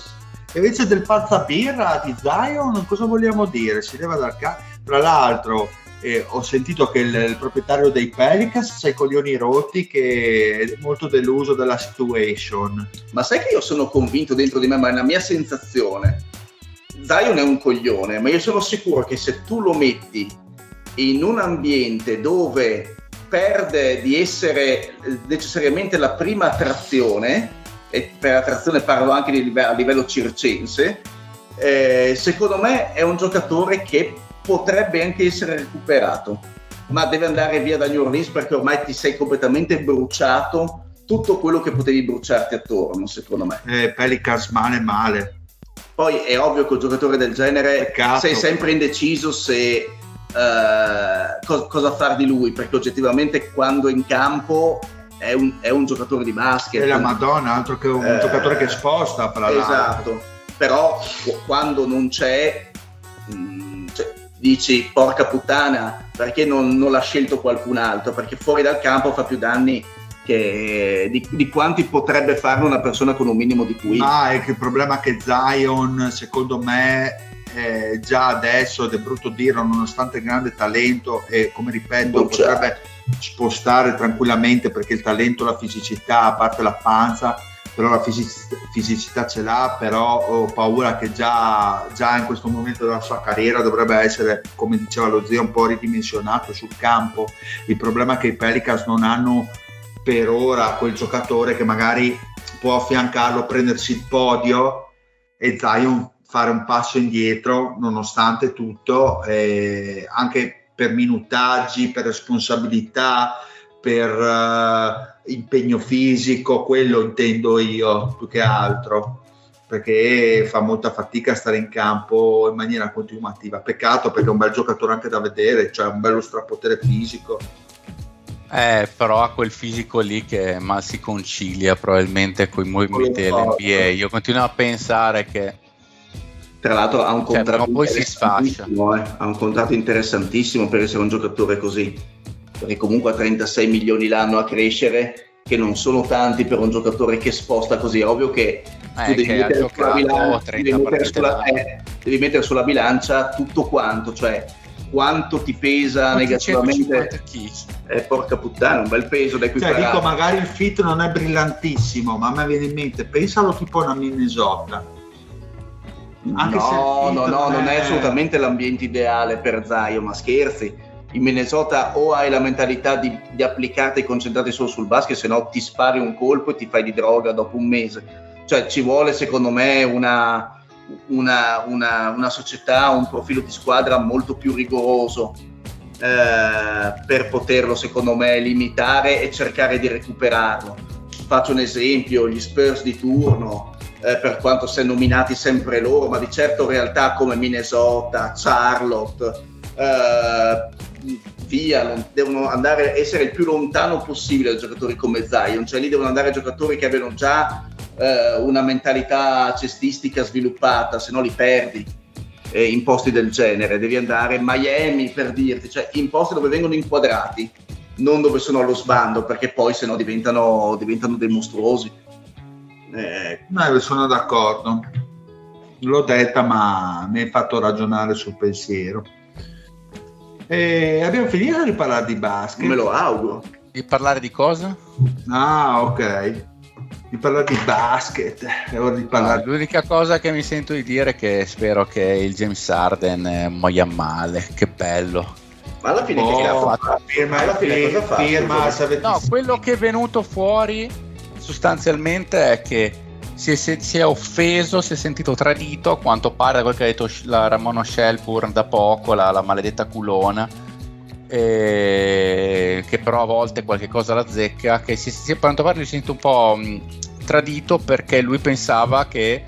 invece del pazzapirra di Zion, cosa vogliamo dire? Si leva dal ca- Tra l'altro, eh, ho sentito che il, il, proprietario dei Pelicans ha i coglioni rotti che è molto deluso della situation. Ma sai che io sono convinto dentro di me, ma è la mia sensazione. Zion è un coglione, ma io sono sicuro che se tu lo metti in un ambiente dove perde di essere necessariamente la prima attrazione, e per attrazione parlo anche a livello circense, eh, secondo me è un giocatore che potrebbe anche essere recuperato, ma deve andare via da New Orleans perché ormai ti sei completamente bruciato tutto quello che potevi bruciarti attorno, secondo me. Eh, Pelicans male male. Poi è ovvio che un giocatore del genere Peccato. sei sempre indeciso se uh, co- cosa far di lui, perché oggettivamente quando è in campo è un, è un giocatore di basket. È la Madonna, altro che un eh, giocatore che sposta. Fra esatto, l'altro. però quando non c'è... Dici porca puttana perché non, non l'ha scelto qualcun altro perché fuori dal campo fa più danni che, di, di, quanti potrebbe farne una persona con un minimo di qui. Ah, è che il problema è che Zion, secondo me, eh, già adesso, ed è brutto dirlo, nonostante il grande talento e come ripeto, oh, potrebbe spostare tranquillamente perché il talento, la fisicità, a parte la panza, però la fisicità ce l'ha, però ho paura che già, già, in questo momento della sua carriera dovrebbe essere, come diceva lo zio, un po' ridimensionato sul campo. Il problema è che i Pelicans non hanno per ora quel giocatore che magari può affiancarlo, prendersi il podio e Zion fare un passo indietro nonostante tutto, eh, anche per minutaggi, per responsabilità, per uh, impegno fisico, quello intendo io più che altro, perché fa molta fatica a stare in campo in maniera continuativa. Peccato perché è un bel giocatore anche da vedere, cioè un bello strapotere fisico. Eh, però ha quel fisico lì che mal si concilia probabilmente con i movimenti dell'NBA. Io continuo a pensare che tra l'altro ha un contratto cioè, poi si sfascia. Eh? ha un contratto interessantissimo per essere un giocatore così perché comunque ha 36 milioni l'anno a crescere che non sono tanti per un giocatore che sposta così è ovvio che eh, tu devi, che mettere sulla bilancia, devi, mettere sulla, eh, devi mettere sulla bilancia tutto quanto cioè quanto ti pesa negativamente. eh, porca puttana un bel peso da cioè dico magari il fit non è brillantissimo ma a me viene in mente pensalo tipo una Minnesota. Anche no, no, no, non è assolutamente l'ambiente ideale per Zion, ma scherzi. In Minnesota o hai la mentalità di, di applicarti e concentrarti solo sul basket, se no ti spari un colpo e ti fai di droga dopo un mese. Cioè ci vuole secondo me una, una, una, una società, un profilo di squadra molto più rigoroso eh, per poterlo secondo me limitare e cercare di recuperarlo. Faccio un esempio, gli Spurs di turno, eh, per quanto siano nominati sempre loro, ma di certo realtà come Minnesota, Charlotte, eh, via, devono andare essere il più lontano possibile da giocatori come Zion, cioè lì devono andare giocatori che abbiano già eh, una mentalità cestistica sviluppata, se no li perdi eh, in posti del genere, devi andare Miami per dirti, cioè in posti dove vengono inquadrati, non dove sono allo sbando, perché poi se no diventano, diventano dei mostruosi. Eh, no, sono d'accordo. L'ho detta, ma mi hai fatto ragionare sul pensiero. E abbiamo finito di parlare di basket. Me lo auguro. Di parlare di cosa? Ah, ok. Di parlare di basket. Di parlare... No, l'unica cosa che mi sento di dire è che spero che il James Harden eh, muoia male. Che bello. Ma alla fine oh, che ha fatto? Firma, alla fine cosa firma, firma, no, quello che è venuto fuori sostanzialmente è che si è, si è, offeso, si è sentito tradito, a quanto pare da quel che ha detto la Ramono Shelburne da poco, la, la maledetta culona, eh, che però a volte qualche cosa la zecca, che si, si, a quanto pare si sente un po' tradito perché lui pensava che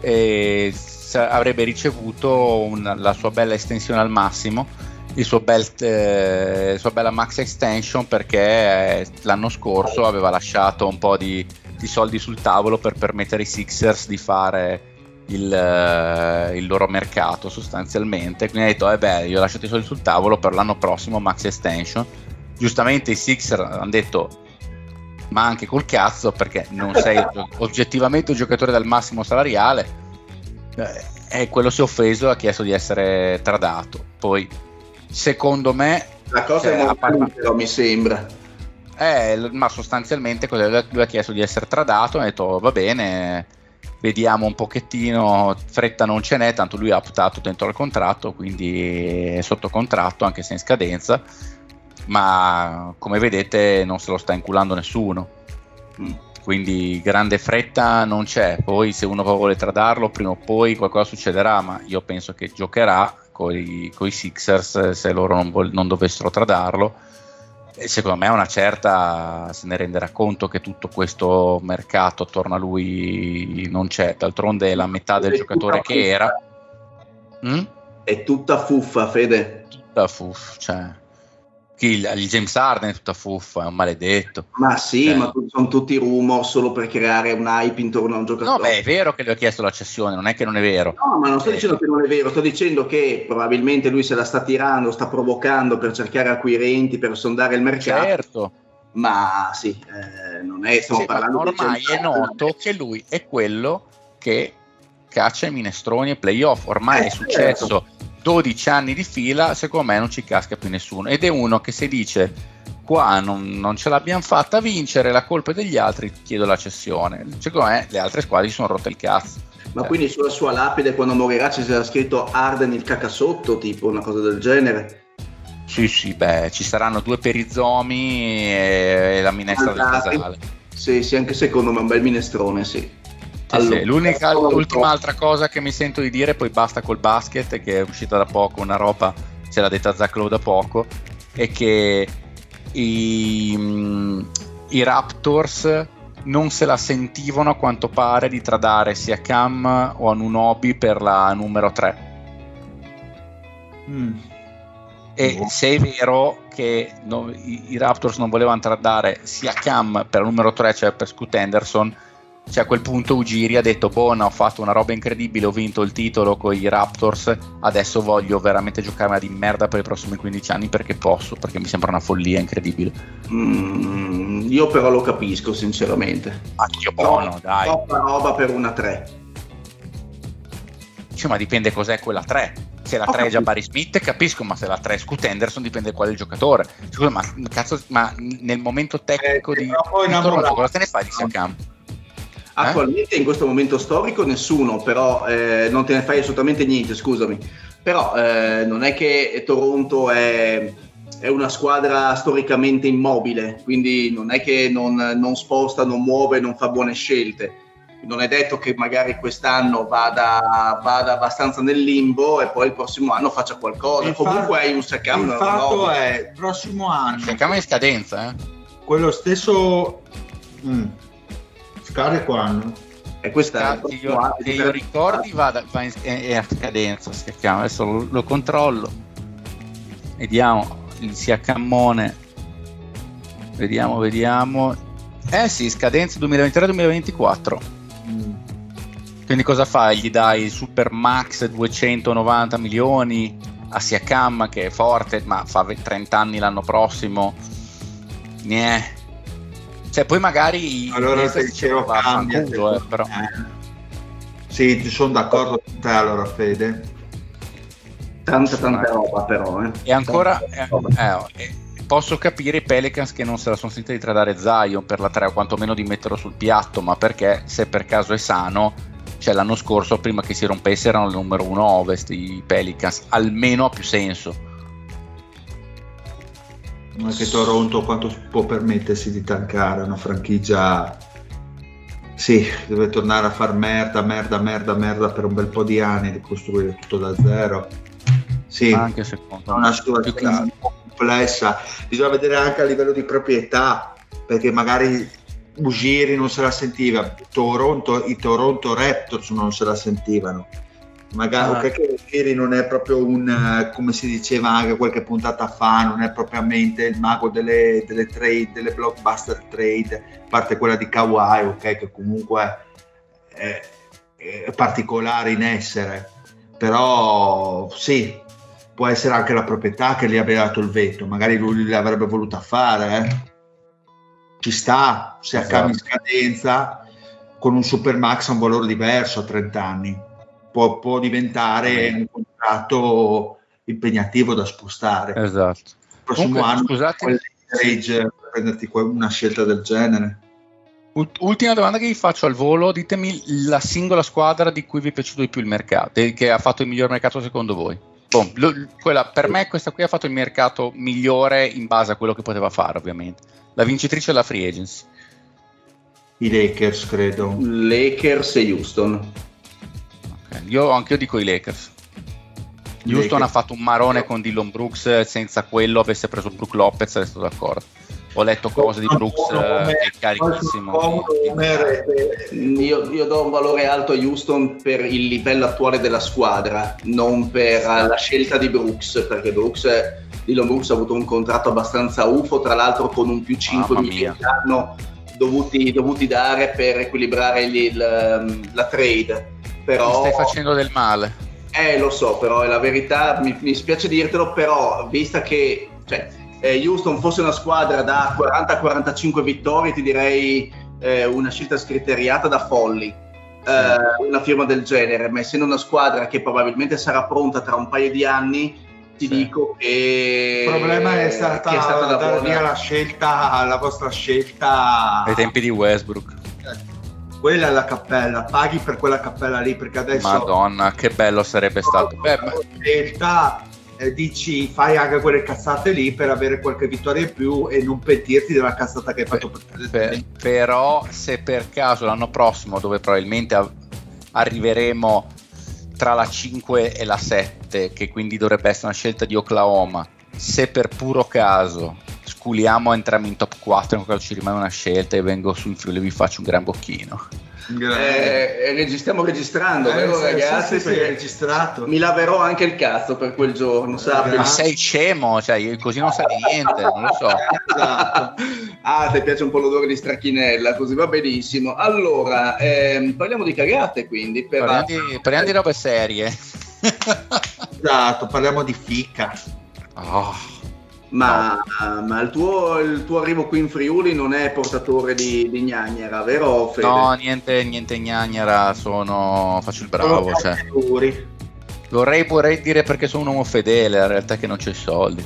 eh, avrebbe ricevuto un, la sua bella estensione al massimo suo bel, eh, la sua bella max extension perché eh, l'anno scorso aveva lasciato un po' di, di, soldi sul tavolo per permettere ai Sixers di fare il, eh, il, loro mercato sostanzialmente quindi ha detto eh beh io ho lasciato i soldi sul tavolo per l'anno prossimo max extension giustamente i Sixers hanno detto ma anche col cazzo perché non sei [laughs] oggettivamente un giocatore dal massimo salariale eh, quello si è offeso e ha chiesto di essere tradato. Poi, secondo me... La cosa cioè, è molto part... però, mi sembra. Eh, ma sostanzialmente lui ha chiesto di essere tradato e ha detto oh, va bene, vediamo un pochettino, fretta non ce n'è, tanto lui ha optato dentro il contratto, quindi è sotto contratto anche se in scadenza, ma come vedete non se lo sta inculando nessuno. Mm. Quindi grande fretta non c'è, poi se uno vuole tradarlo prima o poi qualcosa succederà, ma io penso che giocherà con i Sixers se loro non, vol- non, dovessero tradarlo e secondo me una certa se ne renderà conto che tutto questo mercato attorno a lui non c'è, d'altronde è la metà del è giocatore che era. Mm? È tutta fuffa, Fede. Tutta fuffa, cioè il, il, James Harden è tutta fuffa, è un maledetto. Ma sì, cioè. ma sono tutti rumor solo per creare un hype intorno a un giocatore. No, beh, è vero che gli ho chiesto la cessione, non è che non è vero. No, ma non sto eh. dicendo che non è vero, sto dicendo che probabilmente lui se la sta tirando, sta provocando per cercare acquirenti, per sondare il mercato. Certo. Ma sì, eh, non è, stiamo sì, parlando ormai è noto che lui è quello che caccia i minestroni e playoff, ormai eh, è successo. Certo 12 anni di fila, secondo me non ci casca più nessuno. Ed è uno che se dice qua non, non ce l'abbiamo fatta vincere, la colpa è degli altri, chiedo la cessione. Secondo me le altre squadre si sono rotte il cazzo. Ma eh. quindi sulla sua lapide quando morirà ci sarà scritto Arden il cacasotto, tipo una cosa del genere? Sì, sì, beh, ci saranno due perizomi e, la minestra Andati. del casale. Sì, sì, anche secondo me è un bel minestrone, sì. Allora, sì, l'unica, l'ultima altra cosa che mi sento di dire, poi basta col basket, che è uscita da poco, una roba, ce l'ha detta Zach Lowe da poco, è che i, i Raptors non se la sentivano a quanto pare di tradare sia Cam o Anunobi per la numero 3. Mm. E oh. se è vero che no, i, i, Raptors non volevano tradare sia Cam per la numero 3, cioè per Scoot Henderson, cioè a quel punto Ugiri ha detto buona ho fatto una roba incredibile ho vinto il titolo con i Raptors adesso voglio veramente giocarmi di merda per i prossimi 15 anni perché posso perché mi sembra una follia incredibile. Mm, io però lo capisco sinceramente. Anch'io buono no, dai. troppa roba per una 3 cioè, ma dipende cos'è quella 3 se la 3 è già Barry Smith capisco ma se la 3 è Scoot Henderson dipende qual è il giocatore. Scusa, ma, cazzo, ma nel momento tecnico eh, di, di Toronto cosa te ne fai di Siakam? Eh? Attualmente in questo momento storico nessuno, però eh, non te ne fai assolutamente niente, scusami. Però eh, non è che Toronto è, è, una squadra storicamente immobile, quindi non è che non, non, sposta, non muove, non fa buone scelte. Non è detto che magari quest'anno vada, vada abbastanza nel limbo e poi il prossimo anno faccia qualcosa. Il Comunque hai un Sakam. Il fatto è il prossimo anno. Sakam è in scadenza, eh? Quello stesso. Mm scade quando? E questa Scatti, io, se io ricordi va, va in, è a scadenza, si chiama. adesso lo, lo, controllo. Vediamo il sia cammone. Vediamo, vediamo. Eh sì, scadenza 2023-2024. Mm. Quindi cosa fai? Gli dai il Super Max 290 milioni a Siakam che è forte, ma fa 30 anni l'anno prossimo. Niente cioè, poi magari allora se dicevo cambia, culo, eh, però. Eh. Sì, sono d'accordo con te allora, Fede. Tanta, tanta roba, però. Eh. E ancora, eh, eh, posso capire i Pelicans che non se la sono sentita di tradare Zion per la 3 o quantomeno di metterlo sul piatto, ma perché se per caso è sano, cioè l'anno scorso prima che si rompesse erano il numero 1 ovest i Pelicans, almeno ha più senso ma che Toronto quanto può permettersi di tankare una franchigia sì, deve tornare a far merda, merda, merda, merda per un bel po' di anni, di costruire tutto da zero. Sì, anche secondo è una situazione complessa. Bisogna vedere anche a livello di proprietà, perché magari Ugiri non se la sentiva, Toronto, i Toronto Raptors non se la sentivano magari ah. perché Iri non è proprio un eh, come si diceva anche qualche puntata fa non è propriamente il mago delle, delle trade delle blockbuster trade a parte quella di Kawhi ok che comunque è, è particolare in essere però sì può essere anche la proprietà che gli abbia dato il veto magari lui l'avrebbe voluta fare eh. ci sta se esatto. a in scadenza con un super max ha un valore diverso a 30 anni può, può diventare un contratto impegnativo da spostare. Esatto. Il prossimo Comunque, anno scusate, stage per prenderti una scelta del genere. ult- ultima domanda che vi faccio al volo, ditemi la singola squadra di cui vi è piaciuto di più il mercato, e che ha fatto il miglior mercato secondo voi. Boh, lo- quella- per me questa qui ha fatto il mercato migliore in base a quello che poteva fare, ovviamente. La vincitrice è la free agency. I Lakers, credo. Lakers e Houston. Io anch'io dico i Lakers. Houston Lakers. ha fatto un marone con Dillon Brooks, senza quello avesse preso Brook Lopez, resto d'accordo. Ho letto cose di Brooks eh, che è carichissimo. Come- Io, io do un valore alto a Houston per il livello attuale della squadra, non per la scelta di Brooks, perché Brooks, Dylan Brooks ha avuto un contratto abbastanza UFO, tra l'altro con un più 5 Mamma milioni mia. l'anno dovuti, dovuti dare per equilibrare il- la trade. Però, Mi stai facendo del male. eh, lo so, però è la verità, mi, mi spiace dirtelo, però vista che cioè, eh, Houston fosse una squadra da 40-45 vittorie, ti direi eh, una scelta scriteriata da folli, eh, una firma del genere, ma essendo una squadra che probabilmente sarà pronta tra un paio di anni, ti Sì. dico che Il problema è stata, è stata la dare via la scelta, la vostra scelta. Ai tempi di Westbrook. Quella è la cappella, paghi per quella cappella lì perché adesso Madonna, che bello sarebbe stato. Beh, scelta eh, dici fai anche quelle cazzate lì per avere qualche vittoria in più e non pentirti della cazzata che hai fatto per- precedentemente. però se per caso l'anno prossimo, dove probabilmente av- arriveremo tra la 5 e la 7, che quindi dovrebbe essere una scelta di Oklahoma, se per puro caso sculiamo e entriamo in top 4 ancora ci rimane una scelta e vengo su in Friuli e vi faccio un gran bocchino. Eh, regi- stiamo registrando, vero sì, ragazzi? sì, sì, registrato. Mi laverò anche il cazzo per quel giorno, sappia. Ma sei scemo, cioè io così non sai di niente, non lo so. Esatto. Ah, ti piace un po' l'odore di stracchinella, così va benissimo. Allora, ehm, parliamo di cagate quindi. Per Parliamo di, parliamo di robe serie. Esatto, parliamo di fica. Oh, Ma, ma il, tuo, il tuo arrivo qui in Friuli non è portatore di, di gnagnera, vero Fede? no, niente, niente gnagnera, sono, faccio il bravo. Sono Cioè. Vorrei, vorrei dire perché sono un uomo fedele, la realtà è che non c'è i soldi.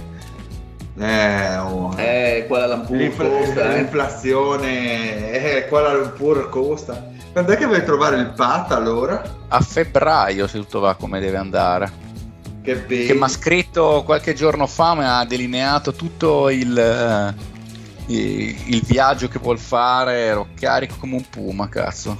Eh, oh. Eh, quella Lampur L'infla- costa, eh. L'inflazione, eh, Kuala Lumpur costa. Quando è che vai a trovare il PAT allora? A febbraio, se tutto va come deve andare. Che. Che mi ha scritto qualche giorno fa, mi ha delineato tutto il, eh, il, il viaggio che vuol fare. Ero carico come un puma, cazzo.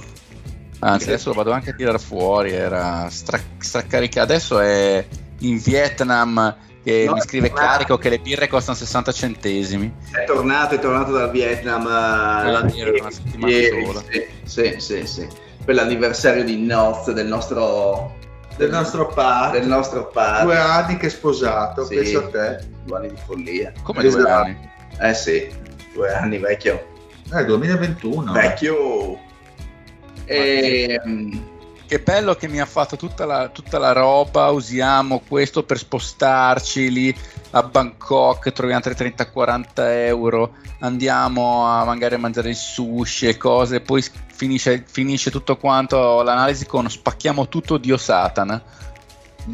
Anzi, adesso lo vado anche a tirare fuori. Era stra- straccaricato. Adesso è in Vietnam che No, mi scrive carico che le birre costano 60 centesimi. È tornato, è tornato dal Vietnam eh, l'anno ieri, una settimana ieri, sola. Sì, sì, sì, sì. Per l'anniversario di Noz del nostro del nostro PAT. del nostro padre. Due anni che è sposato, Sì. penso a te. Due anni di follia. Come due Esatto. anni? Eh sì, due anni vecchio. Eh, 2021. Vecchio. Ehm, Che bello che mi ha fatto tutta la, tutta la roba, usiamo questo per spostarci lì a Bangkok, troviamo altri 30-40 euro, andiamo a magari a mangiare il sushi e cose, poi finisce, finisce tutto quanto l'analisi con spacchiamo tutto Dio Satana.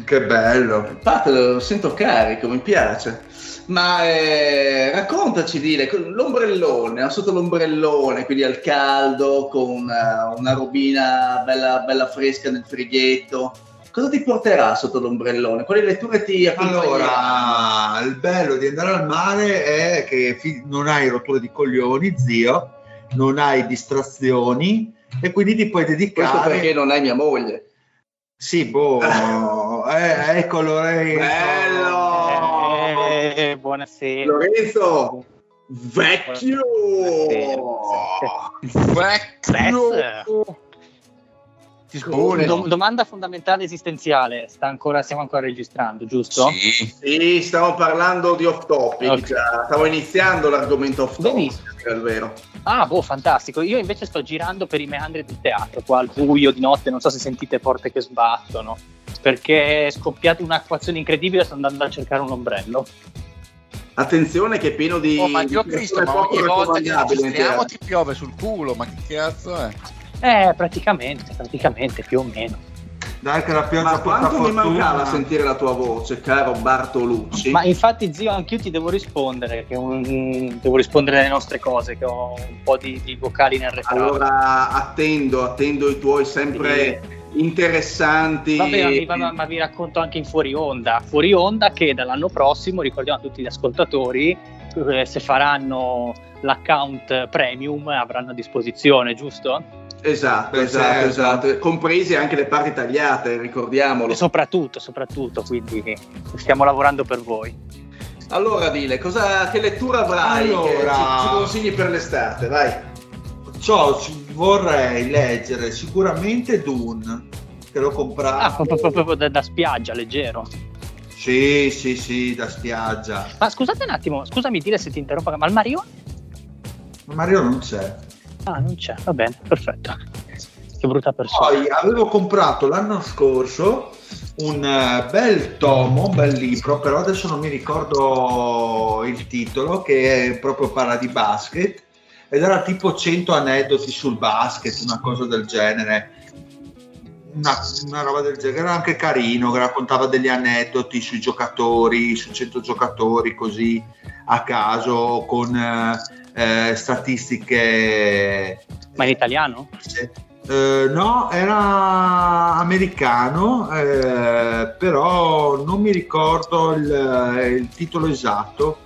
Che bello. Pat, lo sento carico, mi piace. Ma eh, raccontaci, Dile, l'ombrellone, sotto l'ombrellone, quindi al caldo, con una, una robina bella, bella fresca nel frighetto. Cosa ti porterà sotto l'ombrellone? Quali letture ti accompagneranno? Allora, il bello di andare al mare è che non hai rotture di coglioni, zio, non hai distrazioni e quindi ti puoi Questo dedicare. perché non hai mia moglie. Sì, boh, [laughs] eh, eccolo, Lorenzo. Bello! Eh, buonasera. Lorenzo, vecchio! Stress. Ti sboni? Dom- domanda fondamentale esistenziale. Sta ancora, stiamo ancora registrando, giusto? Sì. Sì, stiamo parlando di off topic, Ok. già. stavo iniziando l'argomento off topic. Ah, boh, fantastico. Io invece sto girando per i meandri del teatro, qua al buio di notte, non so se sentite porte che sbattono, perché è scoppiata un'acquazione incredibile, sto andando a cercare un ombrello. Attenzione che è pieno di... Oh, ma di Dio Cristo, persone ma ogni volta che registriamo ti piove sul culo, ma che cazzo è? Eh, praticamente, praticamente, più o meno. Dai che la pioggia Ma quanto mi fortuna. mancava sentire la tua voce, caro Bartolucci. Ma infatti, zio, anch'io ti devo rispondere. Che un- devo rispondere alle nostre cose, che ho un po' di, di vocali nel reparto. Allora attendo, attendo i tuoi sempre interessanti. Vabbè, ma vi, ma- ma vi racconto anche in fuori onda. Fuori onda che dall'anno prossimo, ricordiamo a tutti gli ascoltatori, eh, se faranno l'account premium avranno a disposizione, giusto? Esatto, esatto, certo. esatto. Comprese anche le parti tagliate, ricordiamolo. E soprattutto, soprattutto, quindi stiamo lavorando per voi. Allora, Dile, cosa, che lettura avrai? Allora- che ci, ci consigli per l'estate? Vai. Ciò ci- vorrei leggere sicuramente Dune, che l'ho Ah, comprato. proprio, proprio da, da spiaggia, leggero. Sì, sì, sì, da spiaggia. Ma scusate un attimo, scusami dire se ti interrompo, ma il Mario? Ma Mario non c'è. Ah, non c'è, va bene, perfetto. Che brutta persona. Poi avevo comprato l'anno scorso un eh, bel tomo, un bel libro, però adesso non mi ricordo il titolo, che è proprio parla di basket ed era tipo 100 aneddoti sul basket, una cosa del genere. Una, una roba del genere, era anche carino, che raccontava degli aneddoti sui giocatori, su 100 giocatori così a caso, con eh, eh, statistiche Ma in italiano? eh, no, era americano, eh, però non mi ricordo il, il titolo esatto.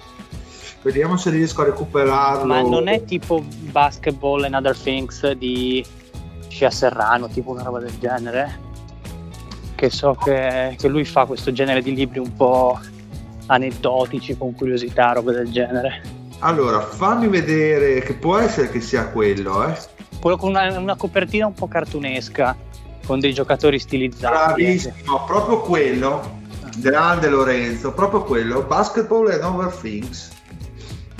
Vediamo se riesco a recuperarlo. Ma non è tipo Basketball and Other Things di Scia Serrano, tipo una roba del genere? Che so che, che lui fa questo genere di libri un po' aneddotici, con curiosità, roba del genere. Allora, fammi vedere che può essere che sia quello, eh. Quello con una, una copertina un po' cartunesca, con dei giocatori stilizzati. Bravissimo, proprio quello. Grande Lorenzo, proprio quello. Basketball and Other Things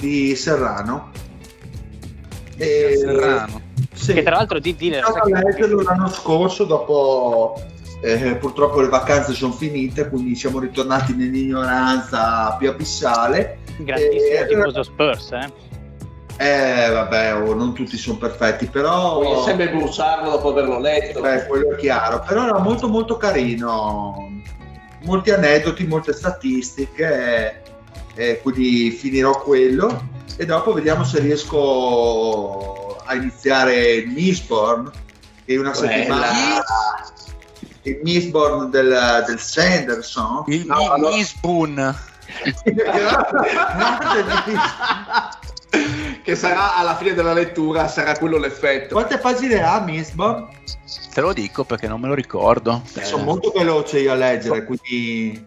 di Serrano. E- Serrano. Sì. Che tra l'altro di dire a leggerlo l'anno scorso, dopo eh, purtroppo le vacanze sono finite, quindi siamo ritornati nell'ignoranza più abissale. grandissimo Eh, tifoso Spurs, eh? Eh, vabbè, oh, non tutti sono perfetti, però... Puoi sempre bruciarlo dopo averlo letto. Beh, quello è chiaro, però era molto molto carino, molti aneddoti, molte statistiche, e quindi finirò quello e dopo vediamo se riesco a iniziare Mistborn, che è una Quella. settimana... Il Mistborn del, del Sanderson. Il No, no, no. Spoon. [laughs] che sarà alla fine della lettura, sarà quello l'effetto. Quante pagine ha Mistborn? Te lo dico perché non me lo ricordo. Sono molto veloce io a leggere, quindi...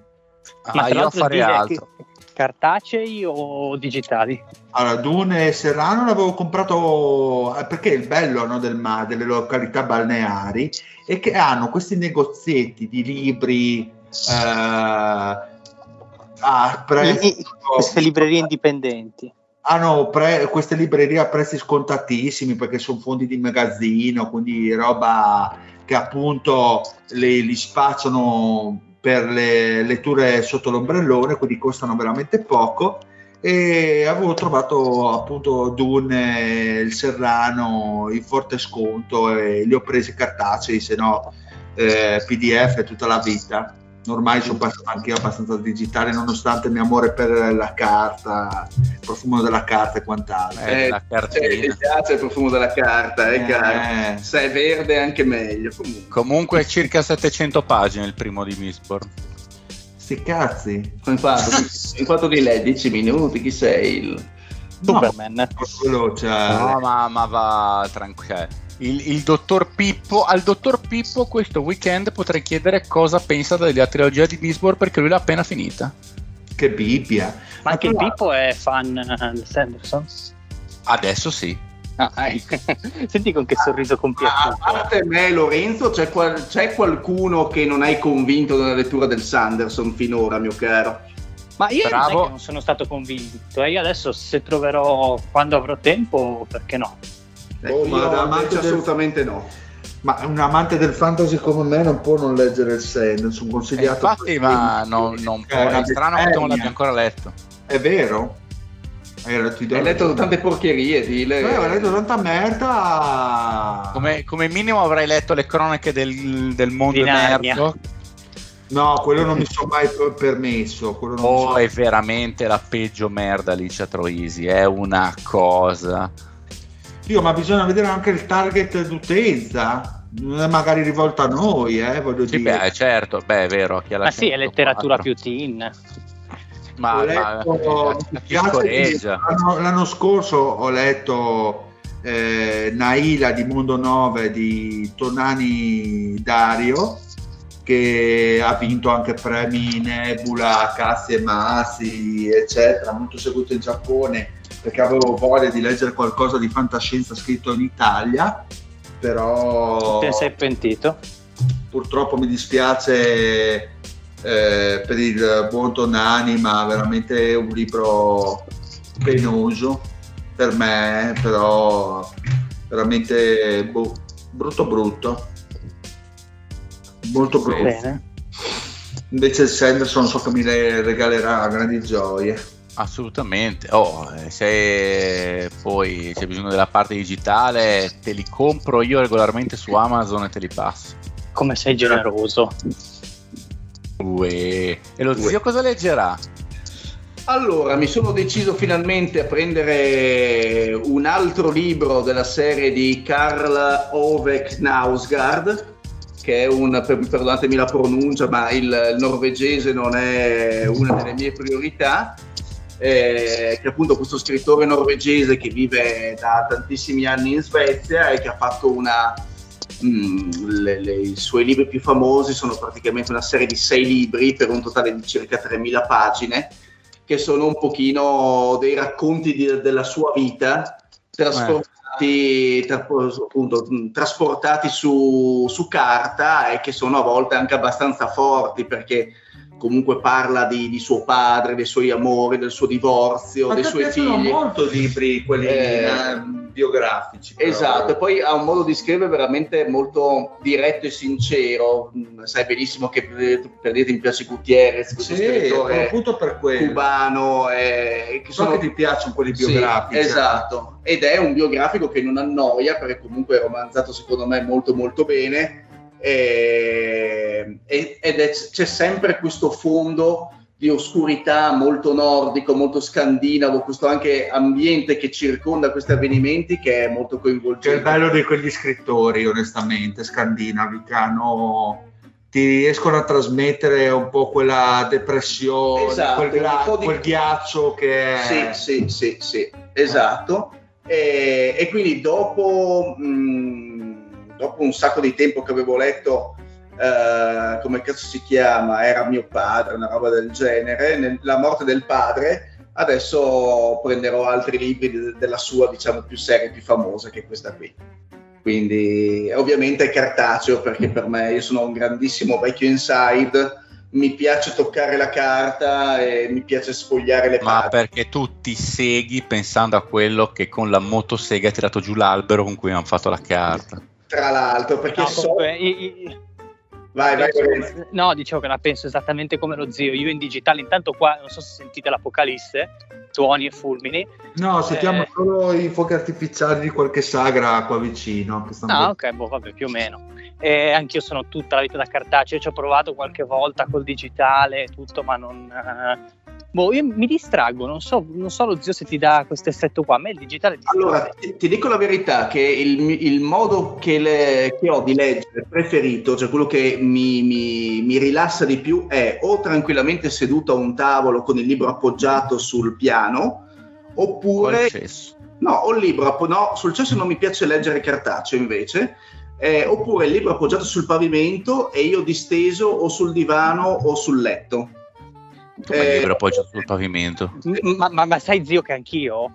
Ma Ah, io a fare altro. che- cartacei o digitali? Allora, Dune e Serrano l'avevo comprato eh, perché il bello no, del delle località balneari è che hanno questi negozietti di libri eh, a i- queste librerie indipendenti. hanno pre- queste librerie a prezzi scontatissimi perché sono fondi di magazzino, quindi roba che appunto le- li spacciano per le letture sotto l'ombrellone, quindi costano veramente poco. E avevo trovato appunto Dune il Serrano in forte sconto e li ho presi cartacei, se no eh, PDF tutta la vita. Ormai sono passato anch'io abbastanza digitale, nonostante il mio amore per la carta, il profumo della carta e quant'altro. Eh, la Cioè, cartina. ti piace il profumo della carta, è Eh. chiaro. Se è verde è anche meglio. Comunque. Comunque circa 700 pagine il primo di Mistborn. Sti cazzi. In quanto, in quanto di lei 10 minuti, chi sei? Il... Superman. No, veloce. No, ma, ma va tranquillo. Il, il dottor Pippo, al dottor Pippo questo weekend potrei chiedere cosa pensa della trilogia di Mistborn perché lui l'ha appena finita. Che bibbia. Ma anche il Pippo è fan eh, del Sanderson? Adesso sì. Ah, ecco. [laughs] Senti con che sorriso A compiaciuto. parte me, Lorenzo, c'è, qual- c'è qualcuno che non hai convinto della lettura del Sanderson finora, mio caro? Ma io non è Bravo. che non sono stato convinto. E io adesso se troverò quando avrò tempo, perché no? Oh, ma Io da amante del- assolutamente no. Ma un amante del fantasy come me non può non leggere il Sanderson, sono Eh, consigliato. infatti, ma non, non può. Eh, È strano che tu non l'abbia ancora letto. È vero? Hai letto, Hai letto tante porcherie, dile. Eh, ho letto tanta merda. Come, come minimo avrai letto le cronache del, del mondo emerso. No, quello non mi sono mai permesso. Quello non oh, so. è veramente la peggio merda Alicia Troisi. È una cosa. Io, ma bisogna vedere anche il target d'utenza. Non è magari rivolto a noi, eh, voglio Sì, dire. beh, certo, beh, è vero. Chi ha la Ma sì, è 104. letteratura più teen. Ma, Ho ma letto- eh, che l'anno, l'anno scorso ho letto eh, Naila di Mondo 9 di Tonani Dario che ha vinto anche premi Nebula, Cassi e Masi eccetera, molto seguito in Giappone perché avevo voglia di leggere qualcosa di fantascienza scritto in Italia però Te sei pentito? purtroppo mi dispiace eh, per il buon Tonani, ma veramente un libro penoso per me, però veramente boh, brutto brutto. Molto brutto. Bene. Invece il Sanderson so che mi re- regalerà grandi gioie. Assolutamente. Oh, eh, se poi c'è bisogno della parte digitale, te li compro io regolarmente su Amazon e te li passo. Come sei generoso. Uè. E lo zio cosa leggerà? Allora, mi sono deciso finalmente a prendere un altro libro della serie di Karl Ove Knausgaard, che è un, per- perdonatemi la pronuncia, ma il, il norvegese non è una delle mie priorità, eh, che è appunto questo scrittore norvegese che vive da tantissimi anni in Svezia e che ha fatto una... mm, le- le- I suoi libri più famosi sono praticamente una serie di sei libri per un totale di circa 3.000 pagine che sono un pochino dei racconti di- della sua vita trasportati, tra- appunto, mh, trasportati su, su carta e che sono a volte anche abbastanza forti perché comunque parla di, di suo padre, dei suoi amori, del suo divorzio, Ma dei ti suoi figli. molto libri, quelli Eh, eh, biografici. però. Esatto, e poi ha un modo di scrivere veramente molto diretto e sincero. Mm, Sai benissimo che eh, per dire mi piace Gutierrez, questo Sì, scrittore appunto per quello. cubano, eh, che So sono che ti piacciono quelli Sì, biografici. esatto, ed è un biografico che non annoia perché comunque è romanzato secondo me molto molto bene e- e- ed è- c'è sempre questo fondo di oscurità molto nordico, molto scandinavo, questo anche ambiente che circonda questi avvenimenti che è molto Che è il coinvolgente. bello di quegli scrittori, onestamente, scandinavi, che hanno, ti riescono a trasmettere un po' quella depressione, Esatto, quel, gla- di- quel ghiaccio che è... Sì, sì, sì, sì, esatto. E, e quindi dopo, mh, dopo un sacco di tempo che avevo letto, eh, come cazzo si chiama, era mio padre, una roba del genere, nel- La morte del padre, adesso prenderò altri libri de- della sua, diciamo, più serie, più famosa che questa qui. Quindi ovviamente è cartaceo perché per me io sono un grandissimo vecchio inside, mi piace toccare la carta e mi piace sfogliare le Ma perché tu ti segui pensando a quello che con la motosega ha tirato giù l'albero con cui hanno fatto la carta. Tra l'altro, perché No, so... comunque, i- i- Vai, vai, penso come- no, dicevo che la penso esattamente come lo zio. Io in digitale, intanto qua, non so se sentite l'apocalisse, tuoni e fulmini. No, sentiamo Eh. solo i fuochi artificiali di qualche sagra qua vicino. Ah, ok, boh, vabbè, più o meno. E anch'io sono tutta la vita da cartaceo, ci ho provato qualche volta col digitale e tutto, ma non... eh, Boh, io mi distraggo, non so, non so lo zio se ti dà questo effetto qua, a me il digitale distrae. Allora, ti, ti dico la verità, che il, il modo che, le- che ho di leggere preferito, cioè quello che mi, mi- mi rilassa di più, è o tranquillamente seduto a un tavolo con il libro appoggiato sul piano, oppure... No, ho il libro, no, sul cesso non mi piace leggere cartaceo invece, eh, oppure il libro appoggiato sul pavimento e io disteso o sul divano o sul letto. Come il Eh, libro appoggiato sul pavimento. Ma, ma- ma sai zio che anch'io?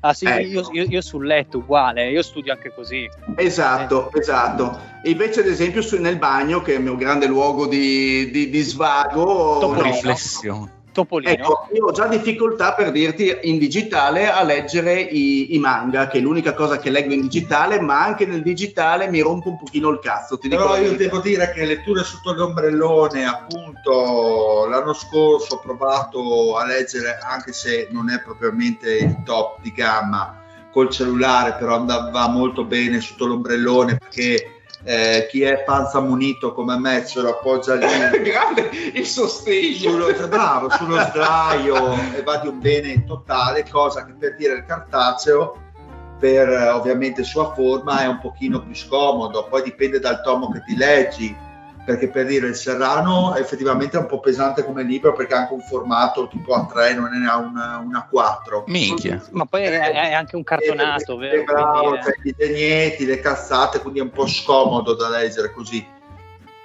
Ah sì, Ecco. io, io- io sul letto uguale, io studio anche così. Esatto, esatto. Invece, ad esempio, su- nel bagno, che è il mio grande luogo di, di- di svago, no, Riflessione. Topolino. Ecco, io ho già difficoltà per dirti in digitale a leggere i, i, manga, che è l'unica cosa che leggo in digitale, ma anche nel digitale mi rompo un pochino il cazzo. Ti Però io devo dire che letture sotto l'ombrellone, appunto, l'anno scorso ho provato a leggere, anche se non è propriamente il top di gamma, col cellulare, però andava molto bene sotto l'ombrellone perché eh, chi è panza munito come me se lo appoggia lì? [laughs] Grande il sostegno sullo, bravo, sullo sdraio e va di un bene totale cosa che per dire il cartaceo per ovviamente sua forma è un pochino più scomodo. Poi dipende dal tomo che ti leggi perché per dire il Serrano effettivamente è un po' pesante come libro perché ha anche un formato tipo A3, non è una, una 4. Minchia. Ma poi è, è anche un cartonato, è, vero? Bravo, c'è i disegnetti, le cazzate, quindi è un po' scomodo da leggere così.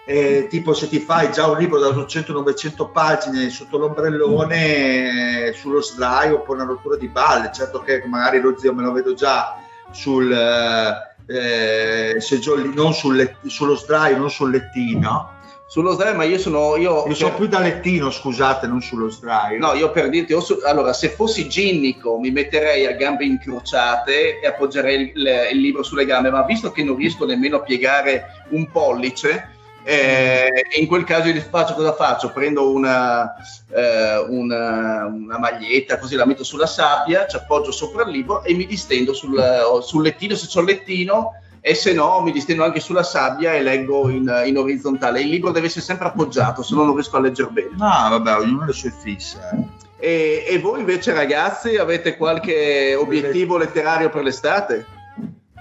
Eh, tipo se ti fai già un libro da 800-900 pagine sotto l'ombrellone sullo sdraio oppure una rottura di balle certo che magari lo zio me lo vedo già sul eh, eh, seggiolli, non sul let- sullo sdraio, non sul lettino. Sullo sdraio, ma io sono. Io, io sono più da lettino, scusate, non sullo sdraio. No, io per dirti, su, allora, se fossi ginnico mi metterei a gambe incrociate e appoggerei il, il libro sulle gambe, ma visto che non riesco nemmeno a piegare un pollice, eh, in quel caso io faccio cosa faccio? Prendo una, eh, una, una, maglietta, così la metto sulla sabbia, ci appoggio sopra il libro e mi distendo sul, sul lettino, se c'ho il lettino, e se no mi distendo anche sulla sabbia e leggo in, in, orizzontale. Il libro deve essere sempre appoggiato, se no non riesco a leggere bene. No, vabbè, ognuno le sue fisse. Eh. E, e voi invece ragazzi avete qualche obiettivo letterario per l'estate?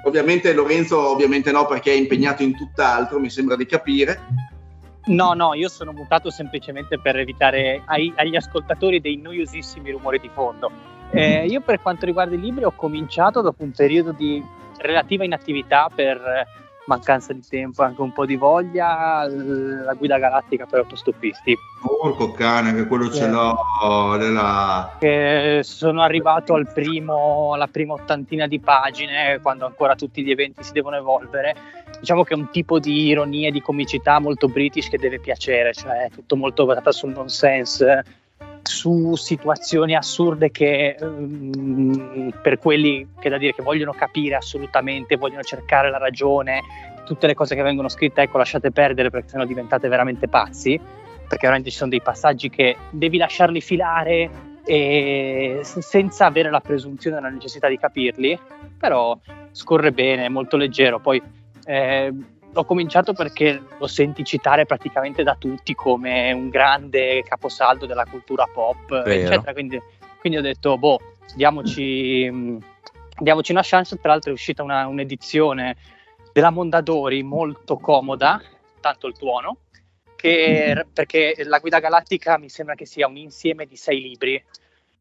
Ovviamente Lorenzo ovviamente no perché è impegnato in tutt'altro, mi sembra di capire. No, no, io sono mutato semplicemente per evitare ai, agli ascoltatori dei noiosissimi rumori di fondo. Eh, io per quanto riguarda i libri ho cominciato dopo un periodo di relativa inattività per mancanza di tempo, anche un po' di voglia, la guida galattica per autostoppisti. Porco cane, che quello ce l'ho nella... Che sono arrivato al primo, alla prima ottantina di pagine, quando ancora tutti gli eventi si devono evolvere. Diciamo che è un tipo di ironia e di comicità molto british che deve piacere, cioè è tutto molto basato sul nonsense, su situazioni assurde che um, per quelli che da dire che vogliono capire assolutamente, vogliono cercare la ragione, tutte le cose che vengono scritte, ecco, lasciate perdere perché sennò diventate veramente pazzi, perché veramente ci sono dei passaggi che devi lasciarli filare e senza avere la presunzione della necessità di capirli, però scorre bene, è molto leggero, poi eh, l'ho cominciato perché lo senti citare praticamente da tutti come un grande caposaldo della cultura pop, Vero. eccetera. Quindi, quindi, ho detto, boh, diamoci, diamoci una chance. Tra l'altro è uscita una, un'edizione della Mondadori molto comoda, tanto il tuono, che, perché la guida galattica mi sembra che sia un insieme di sei libri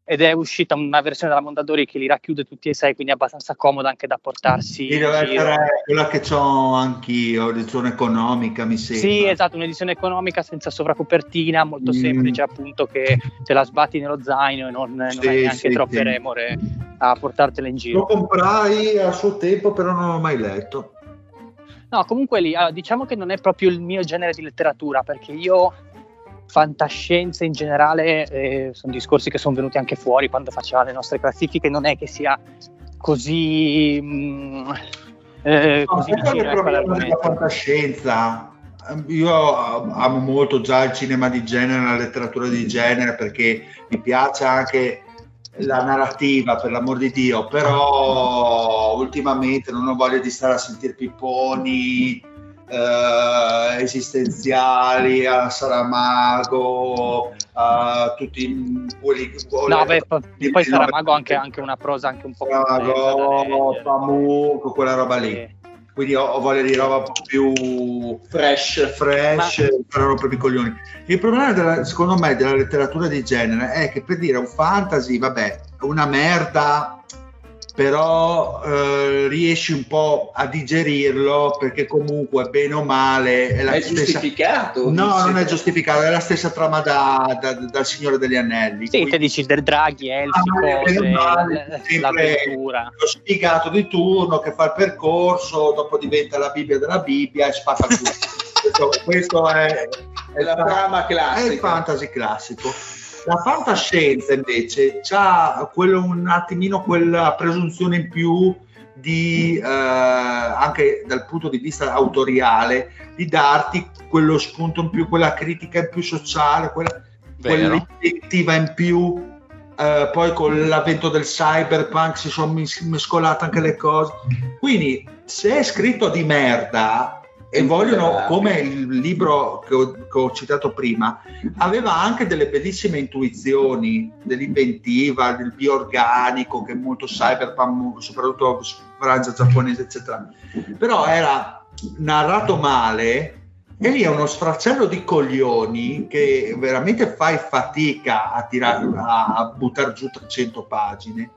ed è uscita una versione della Mondadori che li racchiude tutti e sei, quindi è abbastanza comoda anche da portarsi. Sì, deve essere quella che ho anch'io, edizione economica, mi sembra. Sì, esatto, un'edizione economica senza sovracopertina, molto mm. semplice, appunto, che te la sbatti nello zaino e non, sì, non hai neanche sì, troppe sì. remore a portartela in giro. Lo comprai a suo tempo, però non l'ho mai letto. No, comunque lì, diciamo che non è proprio il mio genere di letteratura, perché io fantascienza in generale eh, sono discorsi che sono venuti anche fuori quando faceva le nostre classifiche, non è che sia così... Mh, mm, eh, no, così vicino ecco, della fantascienza. Io amo molto già il cinema di genere, la letteratura di genere, perché mi piace anche la narrativa, per l'amor di Dio, però ultimamente non ho voglia di stare a sentire pipponi, eh, esistenziali, a Saramago, a tutti quelli che No, beh, poi, poi Saramago ha anche, anche, una prosa anche un po' Saramago, Pamuk, quella roba lì. Sì. Quindi ho, ho, voglia di roba un po' più fresh, fresh, Ma... rompere i coglioni. Il problema, della, secondo me, della letteratura di genere è che per dire un fantasy, vabbè, una merda però eh, riesci un po' a digerirlo perché comunque bene o male è la è stessa... giustificato no non è giustificato è la stessa trama da, da, dal Signore degli Anelli. Sì quindi... te dici del draghi elfi ah, cose male, l'avventura. lo spiegato di turno che fa il percorso dopo diventa la Bibbia della Bibbia e spacca tutto. Questo, [laughs] questo è, è, la trama classica è il fantasy classico La fantascienza invece ha un attimino quella presunzione in più di eh, anche dal punto di vista autoriale di darti quello spunto in più, quella critica in più sociale, quella, quella in più. Eh, poi con l'avvento del cyberpunk si sono mescolate anche le cose. Quindi, se è scritto di merda, e vogliono, come il libro che ho, che ho, citato prima, aveva anche delle bellissime intuizioni dell'inventiva, del bioorganico, che è molto cyberpunk, soprattutto frangia giapponese, eccetera. Però era narrato male e lì è uno sfracello di coglioni che veramente fai fatica a, tirare, a, a buttare giù 300 pagine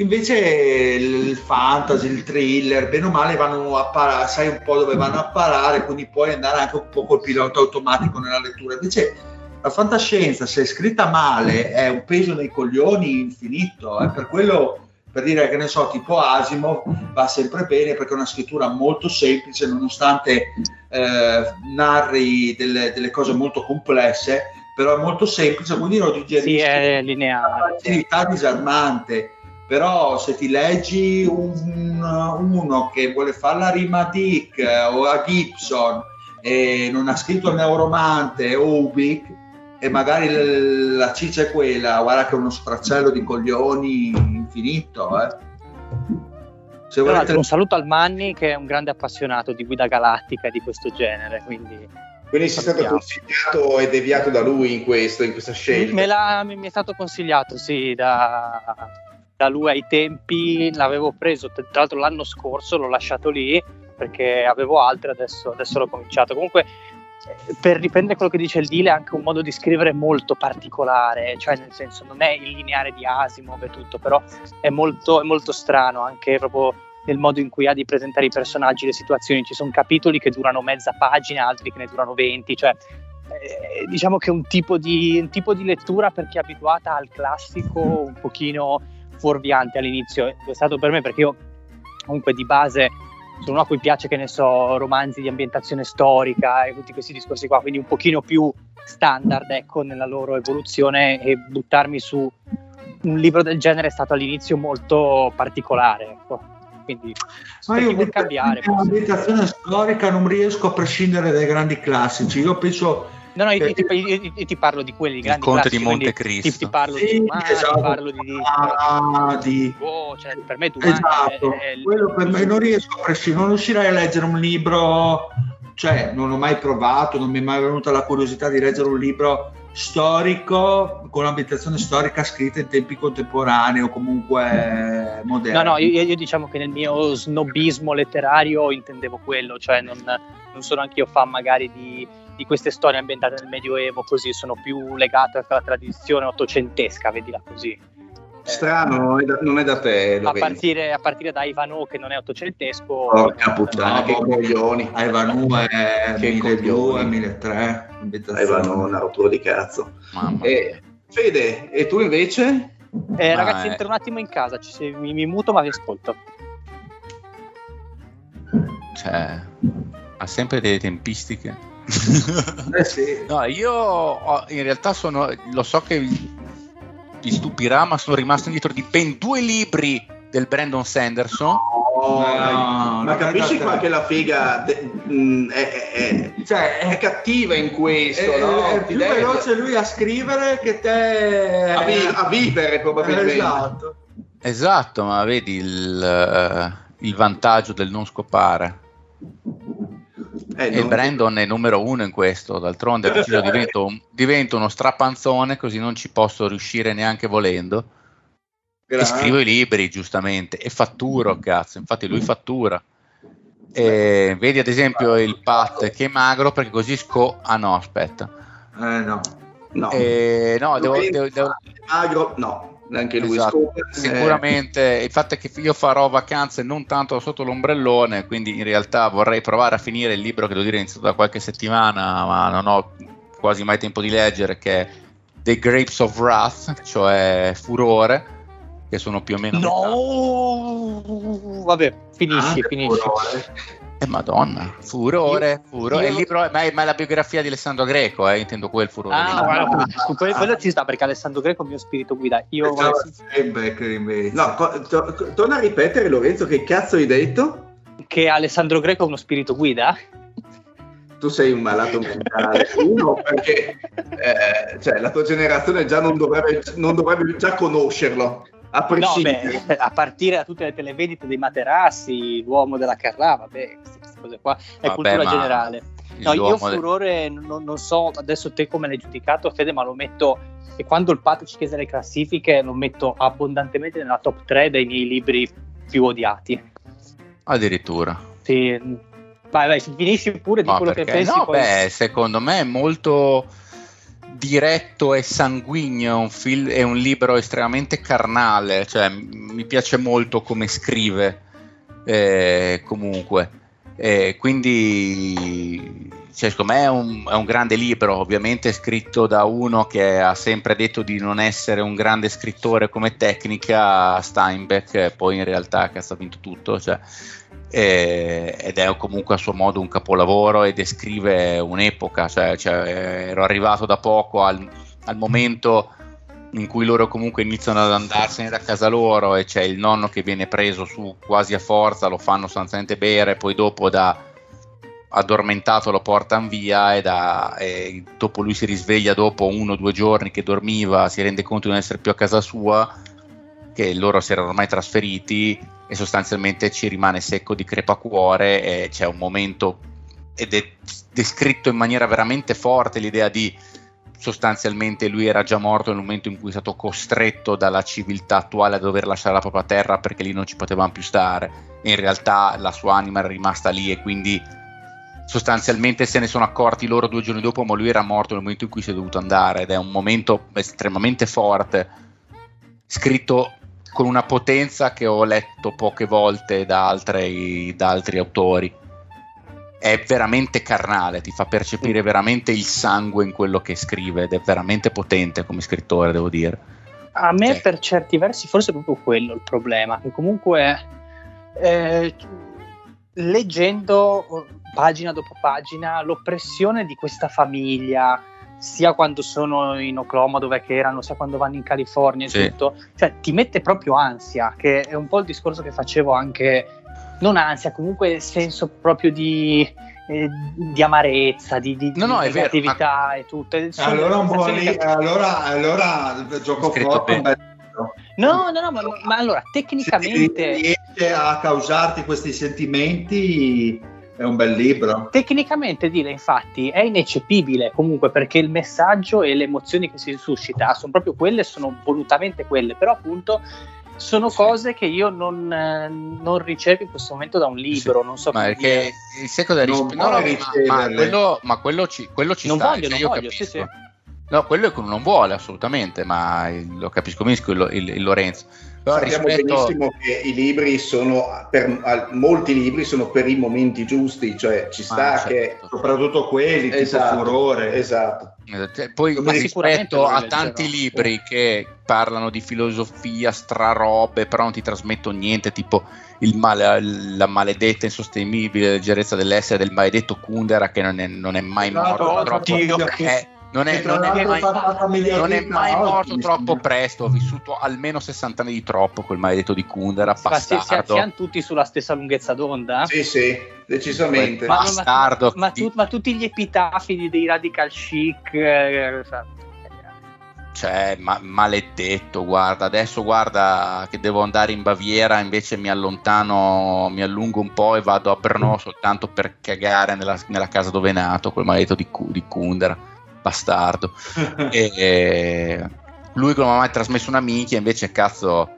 Invece il fantasy, il thriller, bene o male vanno a parare, sai un po' dove vanno a parare, quindi puoi andare anche un po' col pilota automatico nella lettura. Invece la fantascienza, se è scritta male, è un peso nei coglioni infinito. Eh? Per quello, per dire che ne so, tipo Asimov va sempre bene perché è una scrittura molto semplice, nonostante eh, narri delle, delle cose molto complesse, però è molto semplice, quindi lo digerisci. Sì, è lineare. Una facilità disarmante però se ti leggi un, uno che vuole fare la rima a Dick o a Gibson e non ha scritto il neuromante o Ubik e magari la ciccia è quella, guarda che è uno sfracello di coglioni infinito. Eh. Se volete... Un saluto al Manni che è un grande appassionato di guida galattica di questo genere, quindi quindi sei stato consigliato e deviato da lui in, questo, in questa scelta? Me mi è stato consigliato, sì, da, da lui ai tempi l'avevo preso, tra l'altro l'anno scorso l'ho lasciato lì perché avevo altre, adesso, adesso l'ho cominciato. Comunque, eh, per riprendere quello che dice il Dile, è anche un modo di scrivere molto particolare, cioè nel senso non è il lineare di Asimov e tutto, però è molto, è molto strano anche proprio nel modo in cui ha di presentare i personaggi, le situazioni. Ci sono capitoli che durano mezza pagina, altri che ne durano 20, cioè eh, diciamo che è un tipo, di, un tipo di lettura per chi è abituata al classico un pochino fuorviante all'inizio, è stato per me perché io comunque di base sono uno a cui piace, che ne so, romanzi di ambientazione storica e tutti questi discorsi qua, quindi un pochino più standard, ecco, nella loro evoluzione e buttarmi su un libro del genere è stato all'inizio molto particolare, ecco. Quindi, Ma io per cambiare. L'ambientazione storica non riesco a prescindere dai grandi classici. Io penso No, no, io, io, io, io, ti parlo di quelli grandi Il Conte di Monte Cristo. Ti, ti, parlo sì, di Umani, esatto. ti parlo di... Ah, di... Oh, cioè, per me tu Esatto, è, è... quello per me non riesco a prescindere, non riuscirei a leggere un libro, cioè non ho mai provato, non mi è mai venuta la curiosità di leggere un libro storico con un'ambientazione storica scritta in tempi contemporanei o comunque moderni. No, no, io, io, diciamo che nel mio snobismo letterario intendevo quello, cioè non, non sono anch'io fan magari di di queste storie ambientate nel Medioevo, così sono più legate alla tradizione ottocentesca, vedila così. Strano, non è da, non è da te. A partire, a partire, da Ivanhoe, che non è ottocentesco. Porca puttana, no, che coglioni. Ivanhoe è 1200, 1300. Ivanhoe è una rottura di cazzo. Mamma e, Fede, e tu invece? Eh, ragazzi, entro un attimo in casa, ci, mi, mi muto ma vi ascolto. Cioè, ha sempre delle tempistiche. [laughs] eh sì. No, io in realtà sono, lo so che vi stupirà, ma sono rimasto indietro di ben due libri del Brandon Sanderson. Oh, no, ma capisci qua che la figa de, mh, mm, è, è, cioè, è, cattiva in questo, è, no? è più deve... veloce lui a scrivere che te a, vi- a vivere probabilmente. Esatto. esatto, ma vedi il, il vantaggio del non scopare. Eh, e Brandon è numero uno in questo, d'altronde io divento, divento, uno strapanzone così non ci posso riuscire neanche volendo. Grazie. E scrivo i libri giustamente e fatturo, cazzo, infatti lui fattura. E vedi ad esempio il Pat che è magro perché così sco... Ah no, aspetta. Eh no. No, eh, no devo, devo, devo... magro, no anche lui esatto. sicuramente eh. il fatto è che io farò vacanze non tanto sotto l'ombrellone quindi in realtà vorrei provare a finire il libro che devo dire è iniziato da qualche settimana ma non ho quasi mai tempo di leggere che è The Grapes of Wrath cioè Furore che sono più o meno no metà. vabbè finisci ah, finisci Eh, Madonna, furore, furore. Io... Il libro, ma, è, ma è la biografia di Alessandro Greco, eh, intendo quel furore. Ah, guarda, su quello, quello ci sta perché Alessandro Greco è il mio spirito guida. Io vorrei... No, to, to, torna a ripetere Lorenzo, che cazzo hai detto? Che Alessandro Greco è uno spirito guida? tu sei un malato mentale. Uno, perché eh, cioè, la tua generazione già non dovrebbe, non dovrebbe già conoscerlo. A, no, beh, [laughs] a partire da tutte le televendite dei materassi, l'uomo della Carrà, vabbè, queste cose qua è vabbè, cultura generale. No, io furore, de... non, non, so adesso te come l'hai giudicato, Fede, ma lo metto, e quando il Pato ci chiese le classifiche, lo metto abbondantemente nella top 3 dei miei libri più odiati. Addirittura. Sì, vai, vai, finisci pure di no, quello perché? che pensi. No, poi... beh, secondo me è molto diretto e sanguigno, è un, fil- è un libro estremamente carnale, cioè mi piace molto come scrive eh, comunque. Eh, quindi cioè, secondo me è un, è un, grande libro, ovviamente scritto da uno che ha sempre detto di non essere un grande scrittore come tecnica, Steinbeck, poi in realtà cazzo, ha vinto tutto, cioè, eh, ed è comunque a suo modo un capolavoro e descrive un'epoca, cioè, cioè, ero arrivato da poco al, al momento in cui loro comunque iniziano ad andarsene da casa loro e c'è il nonno che viene preso su quasi a forza, lo fanno sostanzialmente bere, poi dopo da addormentato lo portano via e, da, e dopo lui si risveglia dopo uno o due giorni che dormiva, si rende conto di non essere più a casa sua, che loro si erano ormai trasferiti e sostanzialmente ci rimane secco di crepacuore e c'è un momento ed è descritto in maniera veramente forte l'idea di sostanzialmente lui era già morto nel momento in cui è stato costretto dalla civiltà attuale a dover lasciare la propria terra perché lì non ci potevamo più stare. In realtà la sua anima era rimasta lì e quindi sostanzialmente se ne sono accorti loro due giorni dopo, ma lui era morto nel momento in cui si è dovuto andare ed è un momento estremamente forte, scritto con una potenza che ho letto poche volte da, altre, da altri autori è veramente carnale, ti fa percepire mm. veramente il sangue in quello che scrive ed è veramente potente come scrittore, devo dire. A me cioè. per certi versi forse è proprio quello il problema, che comunque eh, leggendo pagina dopo pagina l'oppressione di questa famiglia, sia quando sono in Oklahoma dove che erano, sia quando vanno in California e sì. tutto, cioè ti mette proprio ansia, che è un po' il discorso che facevo anche non ansia, comunque senso proprio di, eh, di amarezza, di, di, no, no, di negatività ma... e tutto. Allora, un po lì, allora, allora il gioco forte No, no, no, ma, ma allora tecnicamente... Se riesce a causarti questi sentimenti è un bel libro. Tecnicamente dire infatti è ineccepibile comunque perché il messaggio e le emozioni che si suscita sono proprio quelle, sono volutamente quelle, però appunto sono cose che io non, eh, non, ricevo in questo momento da un libro. Sì, non so ma perché il secco da risp- no, no, ma, ma, quello, ma quello ci, quello ci non sta. Voglio, cioè, non voglio, sì, sì. No, quello non vuole assolutamente, ma lo capisco benissimo il, il, il Lorenzo. Però Sappiamo rispetto... benissimo che i libri sono per molti libri sono per i momenti giusti, cioè ci sta ah, certo. che soprattutto quelli esatto, tipo furore. Esatto. Cioè, poi Ma rispetto a tanti libri che parlano di filosofia, strarobe, però non ti trasmettono niente, tipo male, la maledetta insostenibile leggerezza dell'essere del maledetto Kundera che non è, non è mai esatto, morto. Troppo, è, non è, non è mai, non è mai morto troppo presto. Ho vissuto almeno 60 anni di troppo quel maledetto di Kundera. Bastardo. siamo tutti sulla stessa lunghezza d'onda? Sì, sì, decisamente. Ma, bastardo. Ma, ma, tu, ma, tutti gli epitafi dei radical chic. Eh, cioè, ma, maledetto, guarda, adesso guarda che devo andare in Baviera, invece mi allontano, mi allungo un po' e vado a Brno soltanto per cagare nella, nella casa dove è nato, quel maledetto di, di Kundera bastardo. [laughs] e, lui che non ha mai trasmesso una minchia, invece cazzo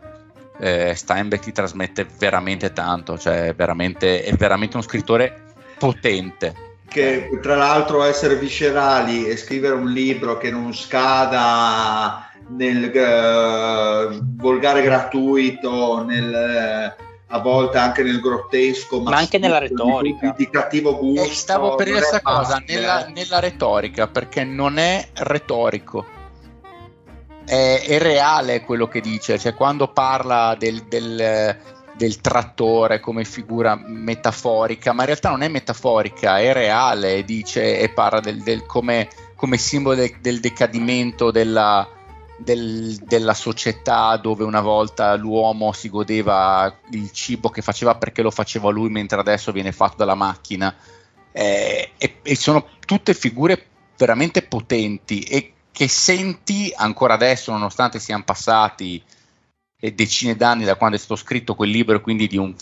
eh, Steinbeck ti trasmette veramente tanto, cioè veramente, è veramente uno scrittore potente. Che tra l'altro essere viscerali e scrivere un libro che non scada nel uh, volgare gratuito, nel... Uh, a volte anche nel grottesco, ma, ma anche nella retorica. Di, di cattivo gusto. E stavo per dire questa cosa, nella, nella, retorica, perché non è retorico. È, è, reale quello che dice, cioè quando parla del, del del trattore come figura metaforica, ma in realtà non è metaforica, è reale, dice e parla del, del come, come, simbolo del, del decadimento della, del, della società dove una volta l'uomo si godeva il cibo che faceva perché lo faceva lui, mentre adesso viene fatto dalla macchina. Eh, e, e sono tutte figure veramente potenti e che senti ancora adesso, nonostante siano passati decine d'anni da quando è stato scritto quel libro, quindi di, un,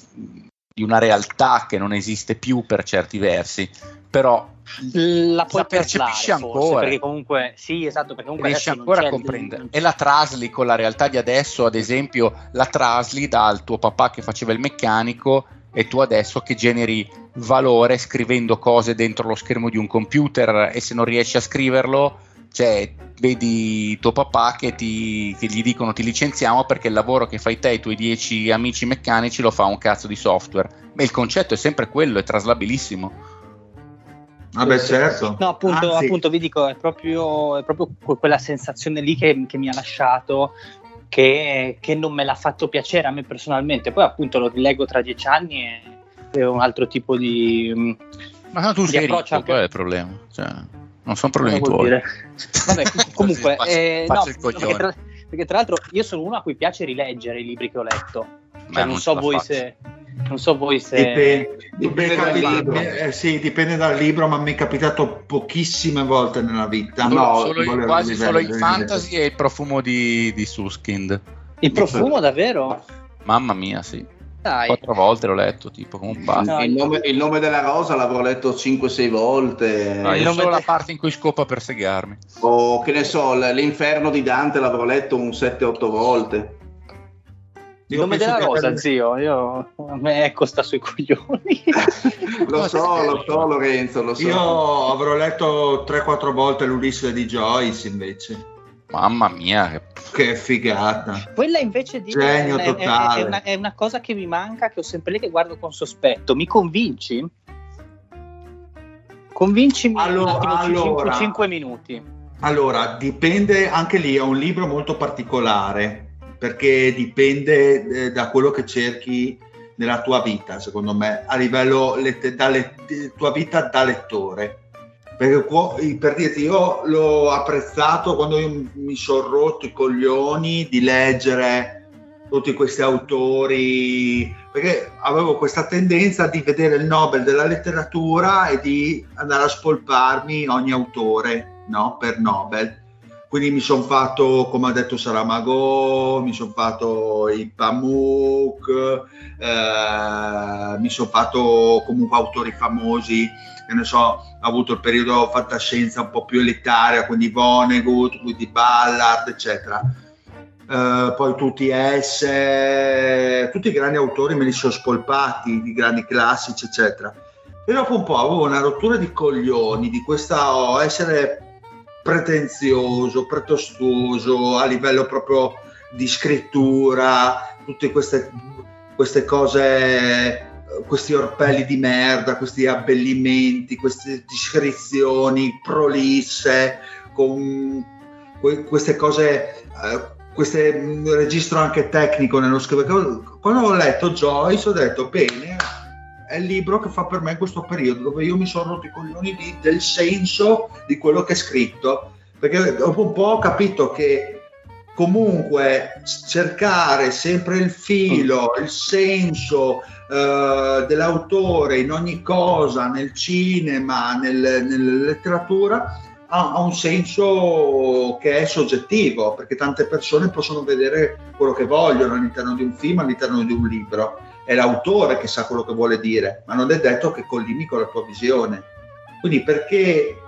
di una realtà che non esiste più per certi versi, però la, la percepisci ancora forse, perché comunque sì esatto perché comunque riesci ancora a comprendere. e la trasli con la realtà di adesso ad esempio la trasli dal tuo papà che faceva il meccanico e tu adesso che generi valore scrivendo cose dentro lo schermo di un computer e se non riesci a scriverlo cioè vedi tuo papà che, ti, che gli dicono ti licenziamo perché il lavoro che fai te e i tuoi dieci amici meccanici lo fa un cazzo di software. Ma il concetto è sempre quello è traslabilissimo Vabbè, ah certo. No, appunto, Anzi. appunto, vi dico, è proprio, è proprio quella sensazione lì che, che mi ha lasciato, che, che, non me l'ha fatto piacere a me personalmente. Poi, appunto, lo rileggo tra dieci anni e è un altro tipo di. Mm, Ma tu sei ricco, anche... qual è il problema? Cioè, non sono problemi tuoi. Dire? Vabbè, [laughs] comunque, faccio, eh, faccio no, perché tra, perché tra l'altro io sono uno a cui piace rileggere i libri che ho letto. Cioè, non so voi faccio. se non so voi se dipende, dipende, dal libro. Eh, sì, dipende dal libro, ma mi è capitato pochissime volte nella vita. No, solo in, quasi solo in fantasy e il profumo di, di Suskind. Il profumo davvero? Mamma mia, sì. Dai. Quattro volte l'ho letto, tipo come un pazzo. No, il, nome, il, nome, della rosa l'avrò letto 5-6 volte. No, io solo de... la parte in cui scopa per segarmi. O che ne so, l'inferno di Dante l'avrò letto un 7-8 volte. Il nome della rosa, per... zio, io, a me costa sui coglioni. [laughs] lo so, lo so Lorenzo, lo so. Io avrò letto 3-4 volte l'Ulisse di Joyce invece. Mamma mia, che, che figata! Quella invece di Genio è, totale. È, è, una, è, una, cosa che mi manca, che ho sempre lì che guardo con sospetto. Mi convinci? Convincimi allora, un attimo, allora, 5, 5 minuti. Allora, dipende anche lì, è un libro molto particolare perché dipende eh, da quello che cerchi nella tua vita, secondo me, a livello let- da let- tua vita da lettore. Perché per dirti, io l'ho apprezzato quando mi sono rotto i coglioni di leggere tutti questi autori, perché avevo questa tendenza di vedere il Nobel della letteratura e di andare a spolparmi ogni autore no? per Nobel quindi mi sono fatto, come ha detto Saramago, mi sono fatto i Pamuk, eh, mi sono fatto comunque autori famosi, che ne so, ho avuto il periodo fantascienza un po' più elitaria, quindi Vonnegut, quindi Ballard, eccetera. Eh, poi tutti S, tutti i grandi autori me li sono spolpati, di grandi classici, eccetera. E dopo un po' avevo una rottura di coglioni di questa oh, essere pretenzioso, pretestuoso a livello proprio di scrittura, tutte queste, queste cose, questi orpelli di merda, questi abbellimenti, queste descrizioni prolisse, con queste cose, eh, queste registro anche tecnico nello scrivere. Quando ho letto Joyce ho detto bene, è il libro che fa per me questo periodo, dove io mi sono rotto i coglioni di, del senso di quello che è scritto, perché dopo un po' ho capito che comunque cercare sempre il filo, il senso eh, dell'autore in ogni cosa, nel cinema, nel, nella letteratura, ha, ha, un senso che è soggettivo, perché tante persone possono vedere quello che vogliono all'interno di un film, all'interno di un libro è l'autore che sa quello che vuole dire, ma non è detto che collimi con la tua visione. Quindi perché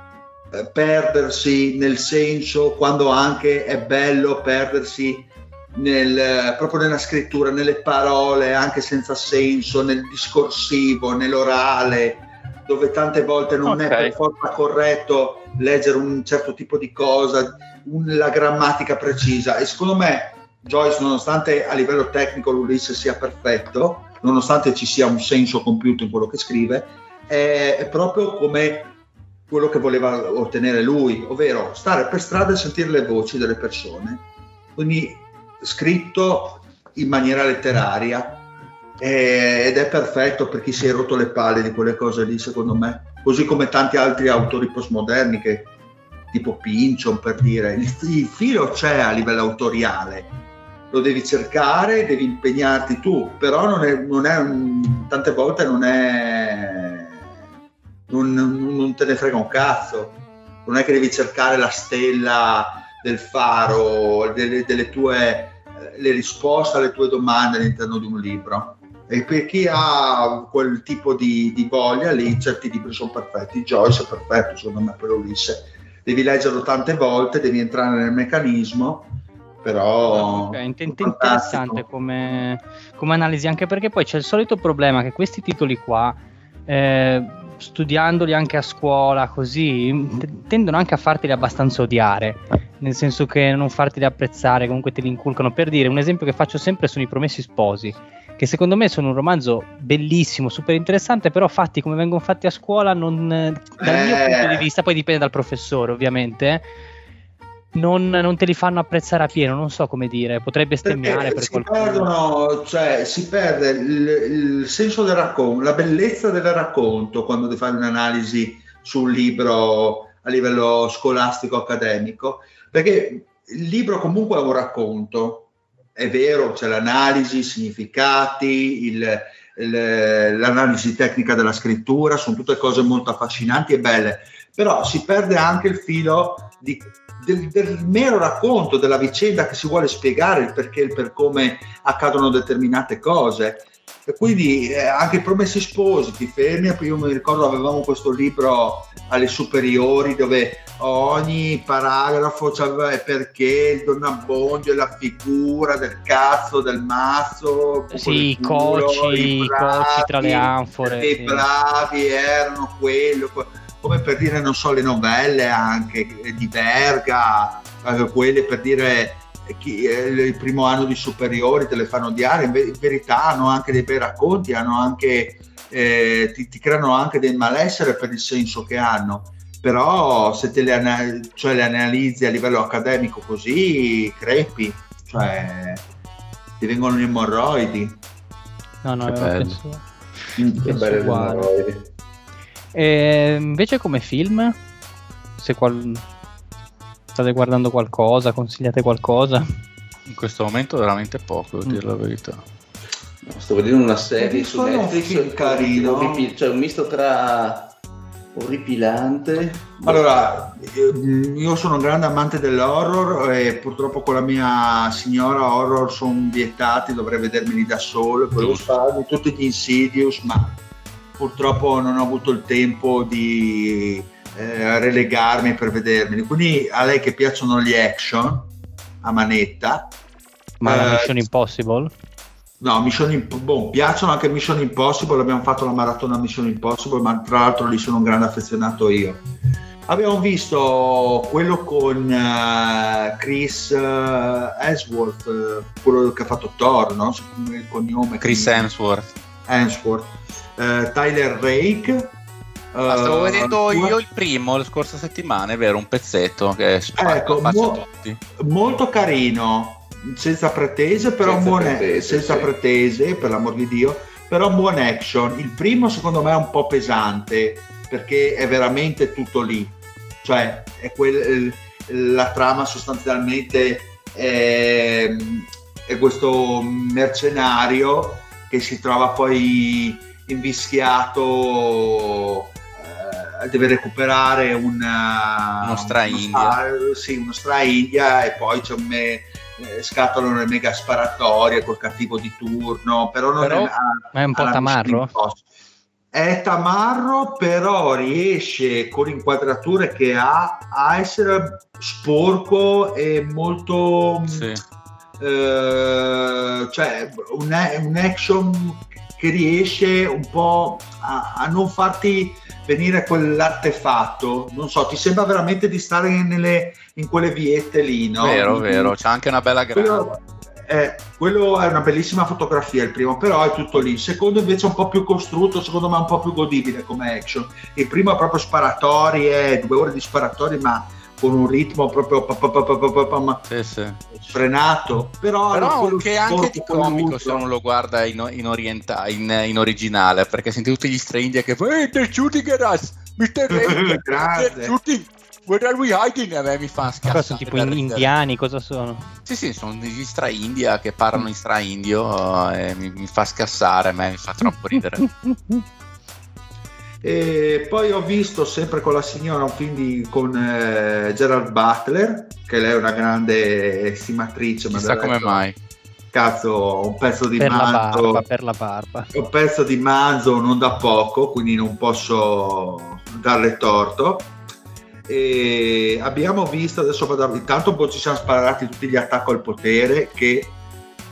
eh, perdersi nel senso quando anche è bello perdersi nel, proprio nella scrittura, nelle parole, anche senza senso, nel discorsivo, nell'orale, dove tante volte non okay. è per forza corretto leggere un certo tipo di cosa, un, la grammatica precisa. E secondo me Joyce, nonostante a livello tecnico l'Ulisse sia perfetto, nonostante ci sia un senso compiuto in quello che scrive, è, è proprio come quello che voleva ottenere lui, ovvero stare per strada e sentire le voci delle persone. Quindi scritto in maniera letteraria eh, ed è perfetto per chi si è rotto le palle di quelle cose lì, secondo me. Così come tanti altri autori postmoderni che tipo Pinchon per dire, il, il filo c'è a livello autoriale, lo devi cercare, devi impegnarti tu, però non è, non è un, tante volte non è, non, non, te ne frega un cazzo, non è che devi cercare la stella del faro, delle, delle tue le risposte alle tue domande all'interno di un libro. E per chi ha quel tipo di, di voglia lì, certi libri sono perfetti. Joyce è perfetto, secondo me, per Ulisse. Devi leggerlo tante volte, devi entrare nel meccanismo, però... Okay, interessante come, come, analisi, anche perché poi c'è il solito problema che questi titoli qua... Eh, studiandoli anche a scuola così tendono anche a farteli abbastanza odiare. Nel senso che non farteli apprezzare comunque te li inculcano. Per dire un esempio che faccio sempre sono i promessi sposi che secondo me sono un romanzo bellissimo, super interessante, però fatti come vengono fatti a scuola, non, dal eh. mio punto di vista, poi dipende dal professore ovviamente, non, non, te li fanno apprezzare a pieno, non so come dire, potrebbe bestemmiare per si qualcuno. Perdono, cioè, si perde il, il, senso del racconto, la bellezza del racconto quando devi fare un'analisi su un libro a livello scolastico accademico, perché il libro comunque è un racconto, è vero, c'è l'analisi, i significati, il, il, l'analisi tecnica della scrittura, sono tutte cose molto affascinanti e belle, però si perde anche il filo di, del, del, mero racconto della vicenda che si vuole spiegare, il perché e il per come accadono determinate cose. E quindi eh, anche i promessi sposi, ti fermi, io mi ricordo avevamo questo libro alle superiori dove ogni paragrafo c'aveva perché il Donnabbondio è la figura del cazzo del mazzo sì, i coci, i coci tra le anfore i sì. bravi erano quello come per dire non so le novelle anche di Verga quelle per dire chi, eh, il primo anno di superiori te le fanno odiare in, in verità hanno anche dei bei racconti hanno anche eh, ti, ti creano anche del malessere per il senso che hanno però se te le, ana- cioè le analizzi a livello accademico così crepi, cioè ti vengono gli emorroidi. No, no, penso, mm, penso uguale. E invece come film, se qual... state guardando qualcosa, consigliate qualcosa? In questo momento veramente poco, devo mm. dire la verità. sto vedendo una serie su Netflix carino, cioè un misto tra orripilante. Allora, io sono un grande amante dell'horror e purtroppo con la mia signora horror sono vietati, dovrei vedermeli da solo, volevo farmi tutti gli Insidious, ma purtroppo non ho avuto il tempo di eh, relegarmi per vedermeli. Quindi a lei che piacciono gli action a manetta. Ma la eh, Mission Impossible? No, Mission Imp- boh, piacciono anche Mission Impossible, abbiamo fatto la maratona Mission Impossible, ma tra l'altro lì sono un grande affezionato io. Abbiamo visto quello con uh, Chris uh, Hemsworth, uh, quello che ha fatto Thor, no? Il cognome. Chris Hemsworth. Hemsworth. Tyler Rake. Ah, stavo vedendo io il primo la scorsa settimana, è vero, un pezzetto che è ecco, mo- molto carino senza pretese, però senza buone, pretese, senza sì. pretese, per l'amor di Dio, però buon action. Il primo secondo me è un po' pesante perché è veramente tutto lì, cioè è quel, la trama sostanzialmente è, è questo mercenario che si trova poi invischiato eh, deve recuperare una, uno stra India. Sì, uno stra India e poi c'è un, me, eh, scatolano le mega sparatorie col cattivo di turno, però non però è, a, è un po' tamarro. È tamarro, però riesce con le inquadrature che ha a essere sporco e molto... Sì. Eh, cioè un, un, action che riesce un po' a, a non farti venire quell'artefatto, non so, ti sembra veramente di stare nelle, in quelle viette lì, no? Vero, vero, c'è anche una bella grana. Eh, quello è una bellissima fotografia, il primo, però è tutto lì. Il secondo invece è un po' più costruito, secondo me è un po' più godibile come action. Il primo è proprio sparatorie, due ore di sparatorie, ma con un ritmo proprio pa, pa, pa, pa, pa, pa, pa, ma Sì, sì. frenato, però, Però quello anche, di comico se uno lo guarda in, in, orienta- in, in originale, perché senti tutti gli straindia che fanno Hey, they're shooting at us! Mr. [laughs] Ranger, they're shooting! Where are we hiding? A me mi fa scassare cosa sono tipo indiani, cosa sono? Sì, sì, sono degli stra-india che parlano in stra-indio e mi, mi fa scassare, a me mi fa troppo ridere. [laughs] E poi ho visto sempre con la signora un film di- con eh, Gerald Butler, che lei è una grande stimatrice, ma Chissà del come mai. Cazzo, un pezzo di per la manzo, barba, per la barba. un pezzo di manzo non da poco, quindi non posso darle torto. E abbiamo visto, adesso vado, intanto un po' ci siamo sparati tutti gli attacchi al potere che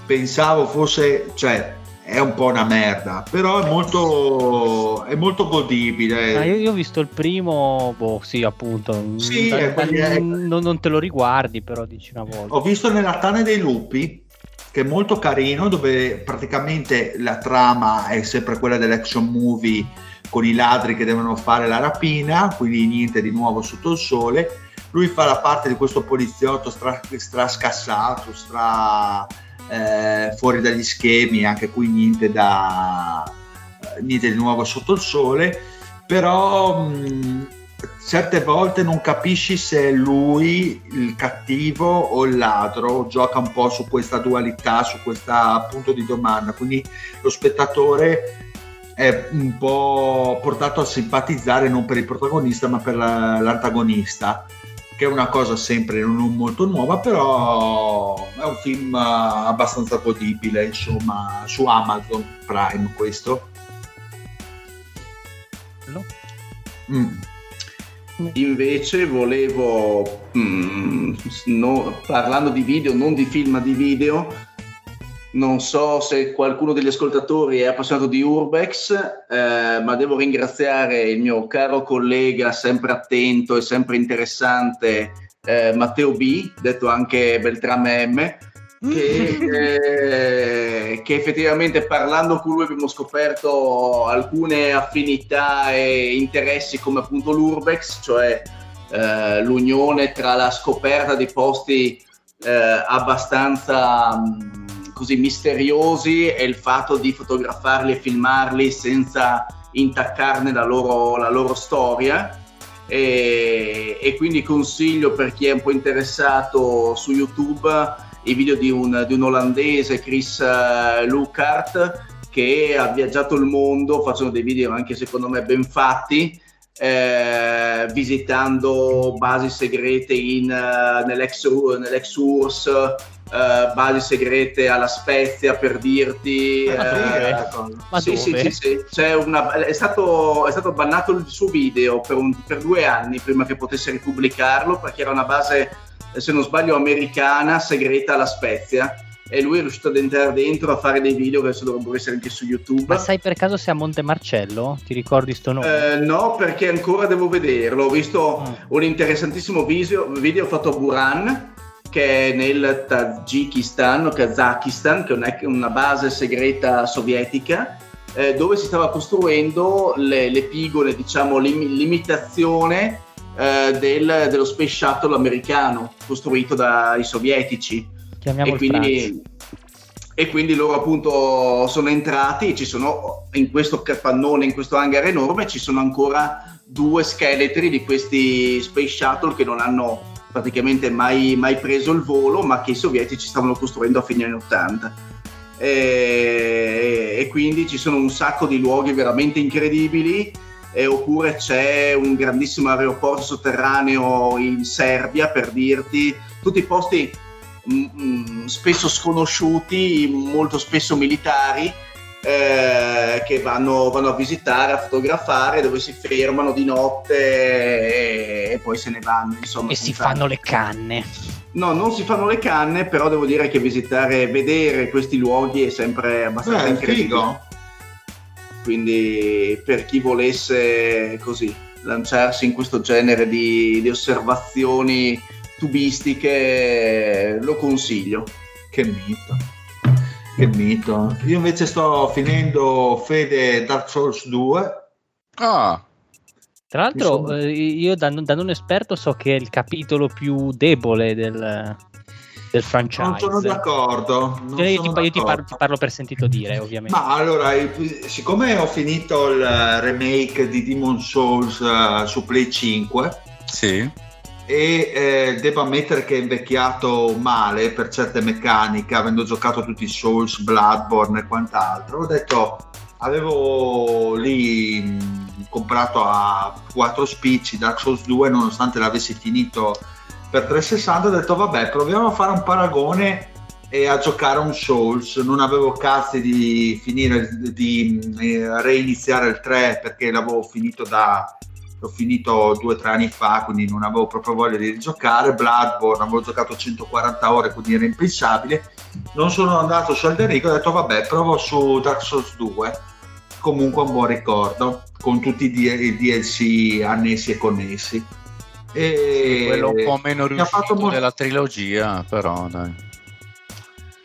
pensavo fosse, cioè è un po' una merda, però è molto, è molto godibile. Ah, io, io ho visto il primo, boh, sì, appunto. Sì, Da- è da- è- non, non te lo riguardi, però dici una volta. Ho visto nella Tane dei Lupi, che è molto carino, dove praticamente la trama è sempre quella dell'action movie con i ladri che devono fare la rapina, quindi niente di nuovo sotto il sole. Lui fa la parte di questo poliziotto stra, stra scassato, stra eh, fuori dagli schemi, anche qui niente, da, niente di nuovo sotto il sole, però mh, certe volte non capisci se è lui il cattivo o il ladro, gioca un po' su questa dualità, su questo punto di domanda, quindi lo spettatore è un po' portato a simpatizzare non per il protagonista ma per la- l'antagonista che è una cosa sempre non molto nuova però è un film eh, abbastanza godibile insomma su Amazon Prime questo. Mm. Invece volevo, mm, no- parlando di video, non di film ma di video, non so se qualcuno degli ascoltatori è appassionato di Urbex, eh, ma devo ringraziare il mio caro collega, sempre attento e sempre interessante, eh, Matteo B, detto anche Beltrame M, che, eh, che effettivamente parlando con lui abbiamo scoperto alcune affinità e interessi come appunto l'Urbex, cioè eh, l'unione tra la scoperta di posti eh, abbastanza mh, così misteriosi e il fatto di fotografarli e filmarli senza intaccarne la loro, la loro storia. E, e quindi consiglio per chi è un po' interessato su YouTube i video di un, di un olandese, Chris eh, Lukart, che ha viaggiato il mondo facendo dei video anche secondo me ben fatti, eh, visitando basi segrete in, eh, nell'ex, nell'ex URSS, eh, basi segrete alla Spezia per dirti. Ah. Ma sì, sì, dove? sì, sì. C'è una- è, stato, è stato bannato il suo video per, un- per due anni prima che potesse ripubblicarlo perché era una base, se non sbaglio, americana, segreta alla Spezia. E lui è riuscito ad entrare dentro a fare dei video che adesso dovrebbero essere anche su YouTube. Ma sai per caso se a Monte Marcello? Ti ricordi sto nome? Eh, no, perché ancora devo vederlo. Ho visto Mm. un interessantissimo video, video fatto a Buran, che è nel Tagikistan o Kazakistan, che è una, base segreta sovietica, eh, dove si stava costruendo le- l'epigone, diciamo, l'im- l'imitazione eh, del- dello Space Shuttle americano costruito dai sovietici. Chiamiamo e quindi, e quindi loro appunto sono entrati ci sono in questo capannone in questo hangar enorme ci sono ancora due scheletri di questi space shuttle che non hanno praticamente mai, mai preso il volo ma che i sovietici stavano costruendo a fine anni 80 e, e quindi ci sono un sacco di luoghi veramente incredibili e oppure c'è un grandissimo aeroporto sotterraneo in Serbia per dirti. Tutti posti mm, mm, spesso sconosciuti, molto spesso militari, eh, che vanno, vanno a visitare, a fotografare, dove si fermano di notte e, e poi se ne vanno. Insomma, E si fanno le canne. No, non si fanno le canne, però devo dire che visitare, vedere questi luoghi è sempre abbastanza Beh, incredibile. figo. Quindi per chi volesse così lanciarsi in questo genere di, di osservazioni tubistiche, lo consiglio. Che mito. Che mito. Io invece sto finendo Fede Dark Souls 2. Ah, Tra l'altro, eh, io da, da non esperto so che è il capitolo più debole del, del franchise. Non sono d'accordo. non Cioè, io, sono ti, io ti d'accordo. par- ti parlo per sentito dire, ovviamente. Ma allora, siccome ho finito il remake di Demon Souls eh, su Play 5 Sì. E eh, devo ammettere che è invecchiato male per certe meccaniche, avendo giocato tutti i Souls, Bloodborne e quant'altro, ho detto, avevo lì mh, comprato a quattro spicci Dark Souls 2 nonostante l'avessi finito per 360, ho detto vabbè proviamo a fare un paragone e a giocare un Souls. Non avevo cazzi di finire di eh, reiniziare il 3 perché l'avevo finito da l'ho finito due o tre anni fa, quindi non avevo proprio voglia di rigiocare. Bloodborne avevo giocato 140 ore, quindi era impensabile. Non sono andato su Elden Ring, ho detto vabbè, provo su Dark Souls 2. Comunque un buon ricordo con tutti i DLC annessi e connessi. E Quello un po' meno riuscito molto- della trilogia, però dai.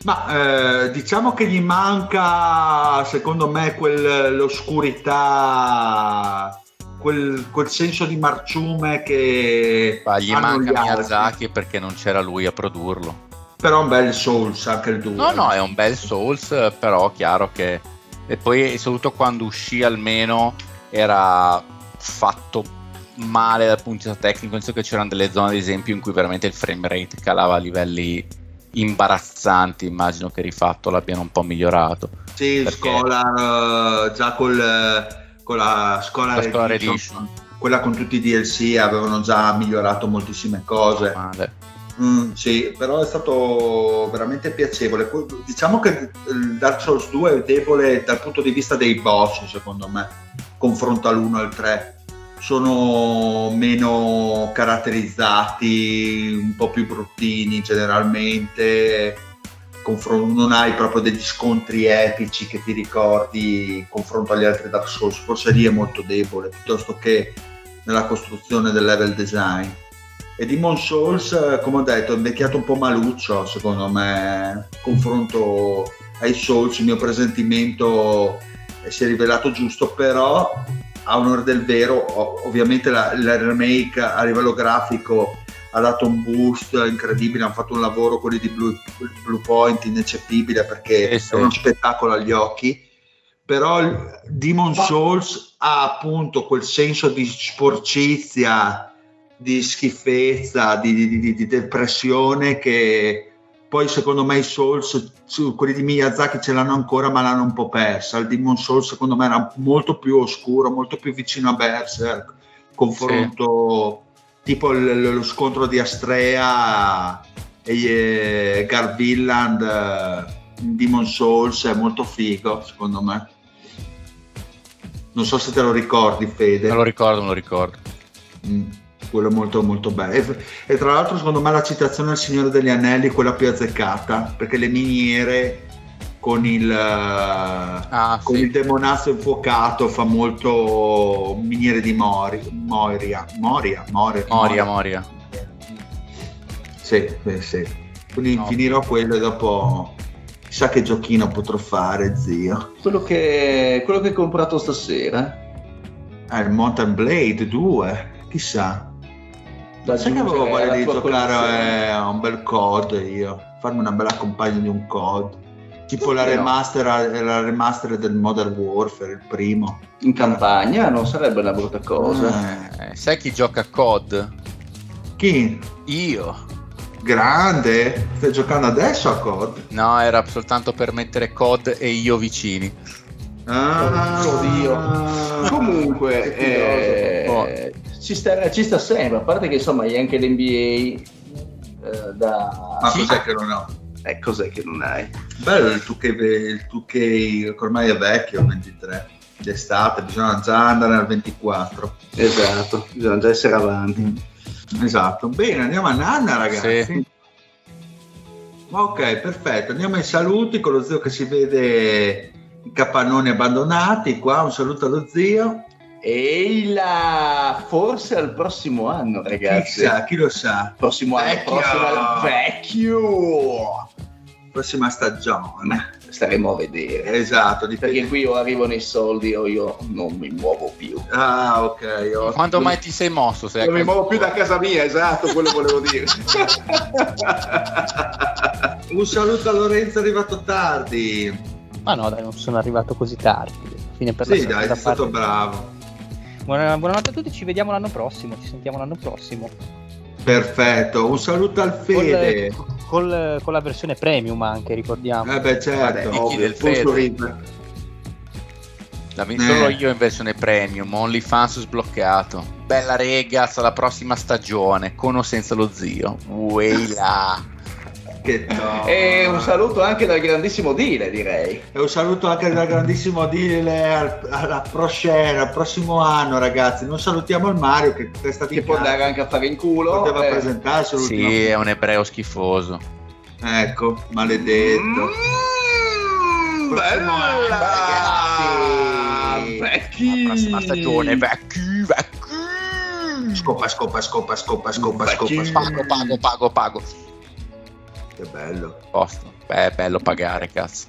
Ma eh, diciamo che gli manca, secondo me, quel, l'oscurità, quel, quel senso di marciume che Ma gli manca. Miyazaki perché non c'era lui a produrlo. Però è un bel Souls anche il 2. No, no, è un bel Souls, però chiaro che... E poi soprattutto quando uscì almeno era fatto male dal punto di vista tecnico, nel senso che c'erano delle zone ad esempio in cui veramente il frame rate calava a livelli imbarazzanti, immagino che rifatto l'abbiano un po' migliorato. Sì, perché- Scholar, eh, già col, con la Scholar, La Scholar Edition, Edition. quella con tutti i DLC avevano già migliorato moltissime cose. Mm, sì, però è stato veramente piacevole. Diciamo che il Dark Souls 2 è debole dal punto di vista dei boss, secondo me, confronto all'1 e al 3. Sono meno caratterizzati, un po' più bruttini generalmente. Non hai proprio degli scontri epici che ti ricordi in confronto agli altri Dark Souls. Forse lì è molto debole, piuttosto che nella costruzione del level design. E Demon Souls, eh, come ho detto, è invecchiato un po' maluccio, secondo me, confronto ai Souls, il mio presentimento eh, si è rivelato giusto, però a onore del vero, ovviamente la, il remake a livello grafico ha dato un boost incredibile, hanno fatto un lavoro quelli di Blue, Blue Point ineccepibile perché Sì, sì. è uno spettacolo agli occhi però il Demon Souls ha appunto quel senso di sporcizia, di schifezza, di, di- di- di depressione che poi secondo me i Souls, quelli di Miyazaki ce l'hanno ancora ma l'hanno un po' persa. Il Demon Souls secondo me era molto più oscuro, molto più vicino a Berserk, confronto tipo il- lo scontro di Astrea e eh, Garvilland eh, in Demon Souls è molto figo secondo me. Non so se te lo ricordi Fede. Non lo ricordo, non lo ricordo. Mm, quello è molto molto bello. E, e tra l'altro secondo me la citazione al Signore degli Anelli è quella più azzeccata perché le miniere con il, eh, Ah, con sì. il demonazzo infuocato fa molto miniere di Mori, Moria Moria Moria Moria, Moria. sì, sì, sì. Quindi No. finirò quello e dopo chissà che giochino potrò fare, zio. Quello che, quello che hai comprato stasera. Eh, il Mountain Blade 2, chissà. Da Sai che avevo voglia di giocare eh, a un bel COD io, farmi una bella compagna di un COD. Tipo la Perché no? remaster, la remaster del Modern Warfare, il primo. In campagna non sarebbe una brutta cosa. Eh, Eh, sai chi gioca a COD? chi? Io. Grande? Stai giocando adesso a COD? No, era soltanto per mettere COD e io vicini. Ah, Oddio. Comunque, Che eh, ci, sta, ci sta sempre, a parte che insomma hai anche l'NBA eh, da... Ma Sì. cos'è che non ho? Eh, cos'è che non hai? Bello il 2K, il 2K che ormai è vecchio, il 23 d'estate, bisogna già andare al 24. Esatto, bisogna già essere avanti. Esatto, bene, andiamo a Nanna ragazzi. Sì. Ok, perfetto, andiamo ai saluti con lo zio che si vede i capannoni abbandonati, qua un saluto allo zio. E la... forse al prossimo anno, ragazzi. Chissà, chi lo sa. Prossimo anno, Vecchio. prossimo anno. Vecchio! Prossima stagione. Staremo a vedere. Esatto, dipende. Perché qui o arrivano i soldi o io non mi muovo più. Ah, ok. ottimo. Quando mai ti sei mosso? Sei Non mi muovo più da casa mia, esatto, quello volevo dire. [laughs] Un saluto a Lorenzo arrivato tardi. Ma no, dai, non sono arrivato così tardi. Fine per la Sì, dai, sei stato bravo. Buona- buonanotte a tutti, ci vediamo l'anno prossimo, ci sentiamo l'anno prossimo. Perfetto, un saluto al Col- Fede. col- con la versione premium anche, ricordiamo. Eh beh, Vabbè, certo. ovvio, del Fede. La vinto solo Eh. io in versione premium, OnlyFans sbloccato. Bella ragazza, la prossima stagione, con o senza lo zio. Weila. [laughs] E un saluto anche dal grandissimo Dile, direi. E un saluto anche dal grandissimo Dile al, alla proscena, al prossimo anno, ragazzi. Non salutiamo il Mario che è stato Che in può andare anche a fare in culo. Poteva eh. presentarsi Sì, è un ebreo schifoso. Ecco, maledetto. Mm, anno, bella! ragazzi. Vecchi! La prossima stagione, vecchi, vecchi. Scopa, scopa, scopa, scopa, scopa, Vecchi. scopa, scopa. Pago, pago, pago, pago. Che bello. Posto. Beh, è bello pagare, cazzo.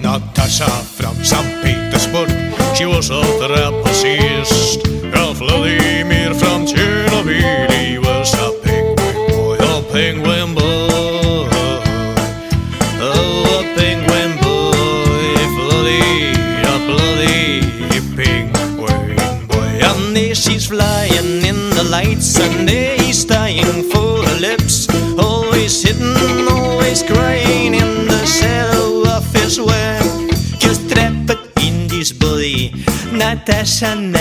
Natasha from St. Petersburg, she was a trapezist. Ralph Vladimir piensan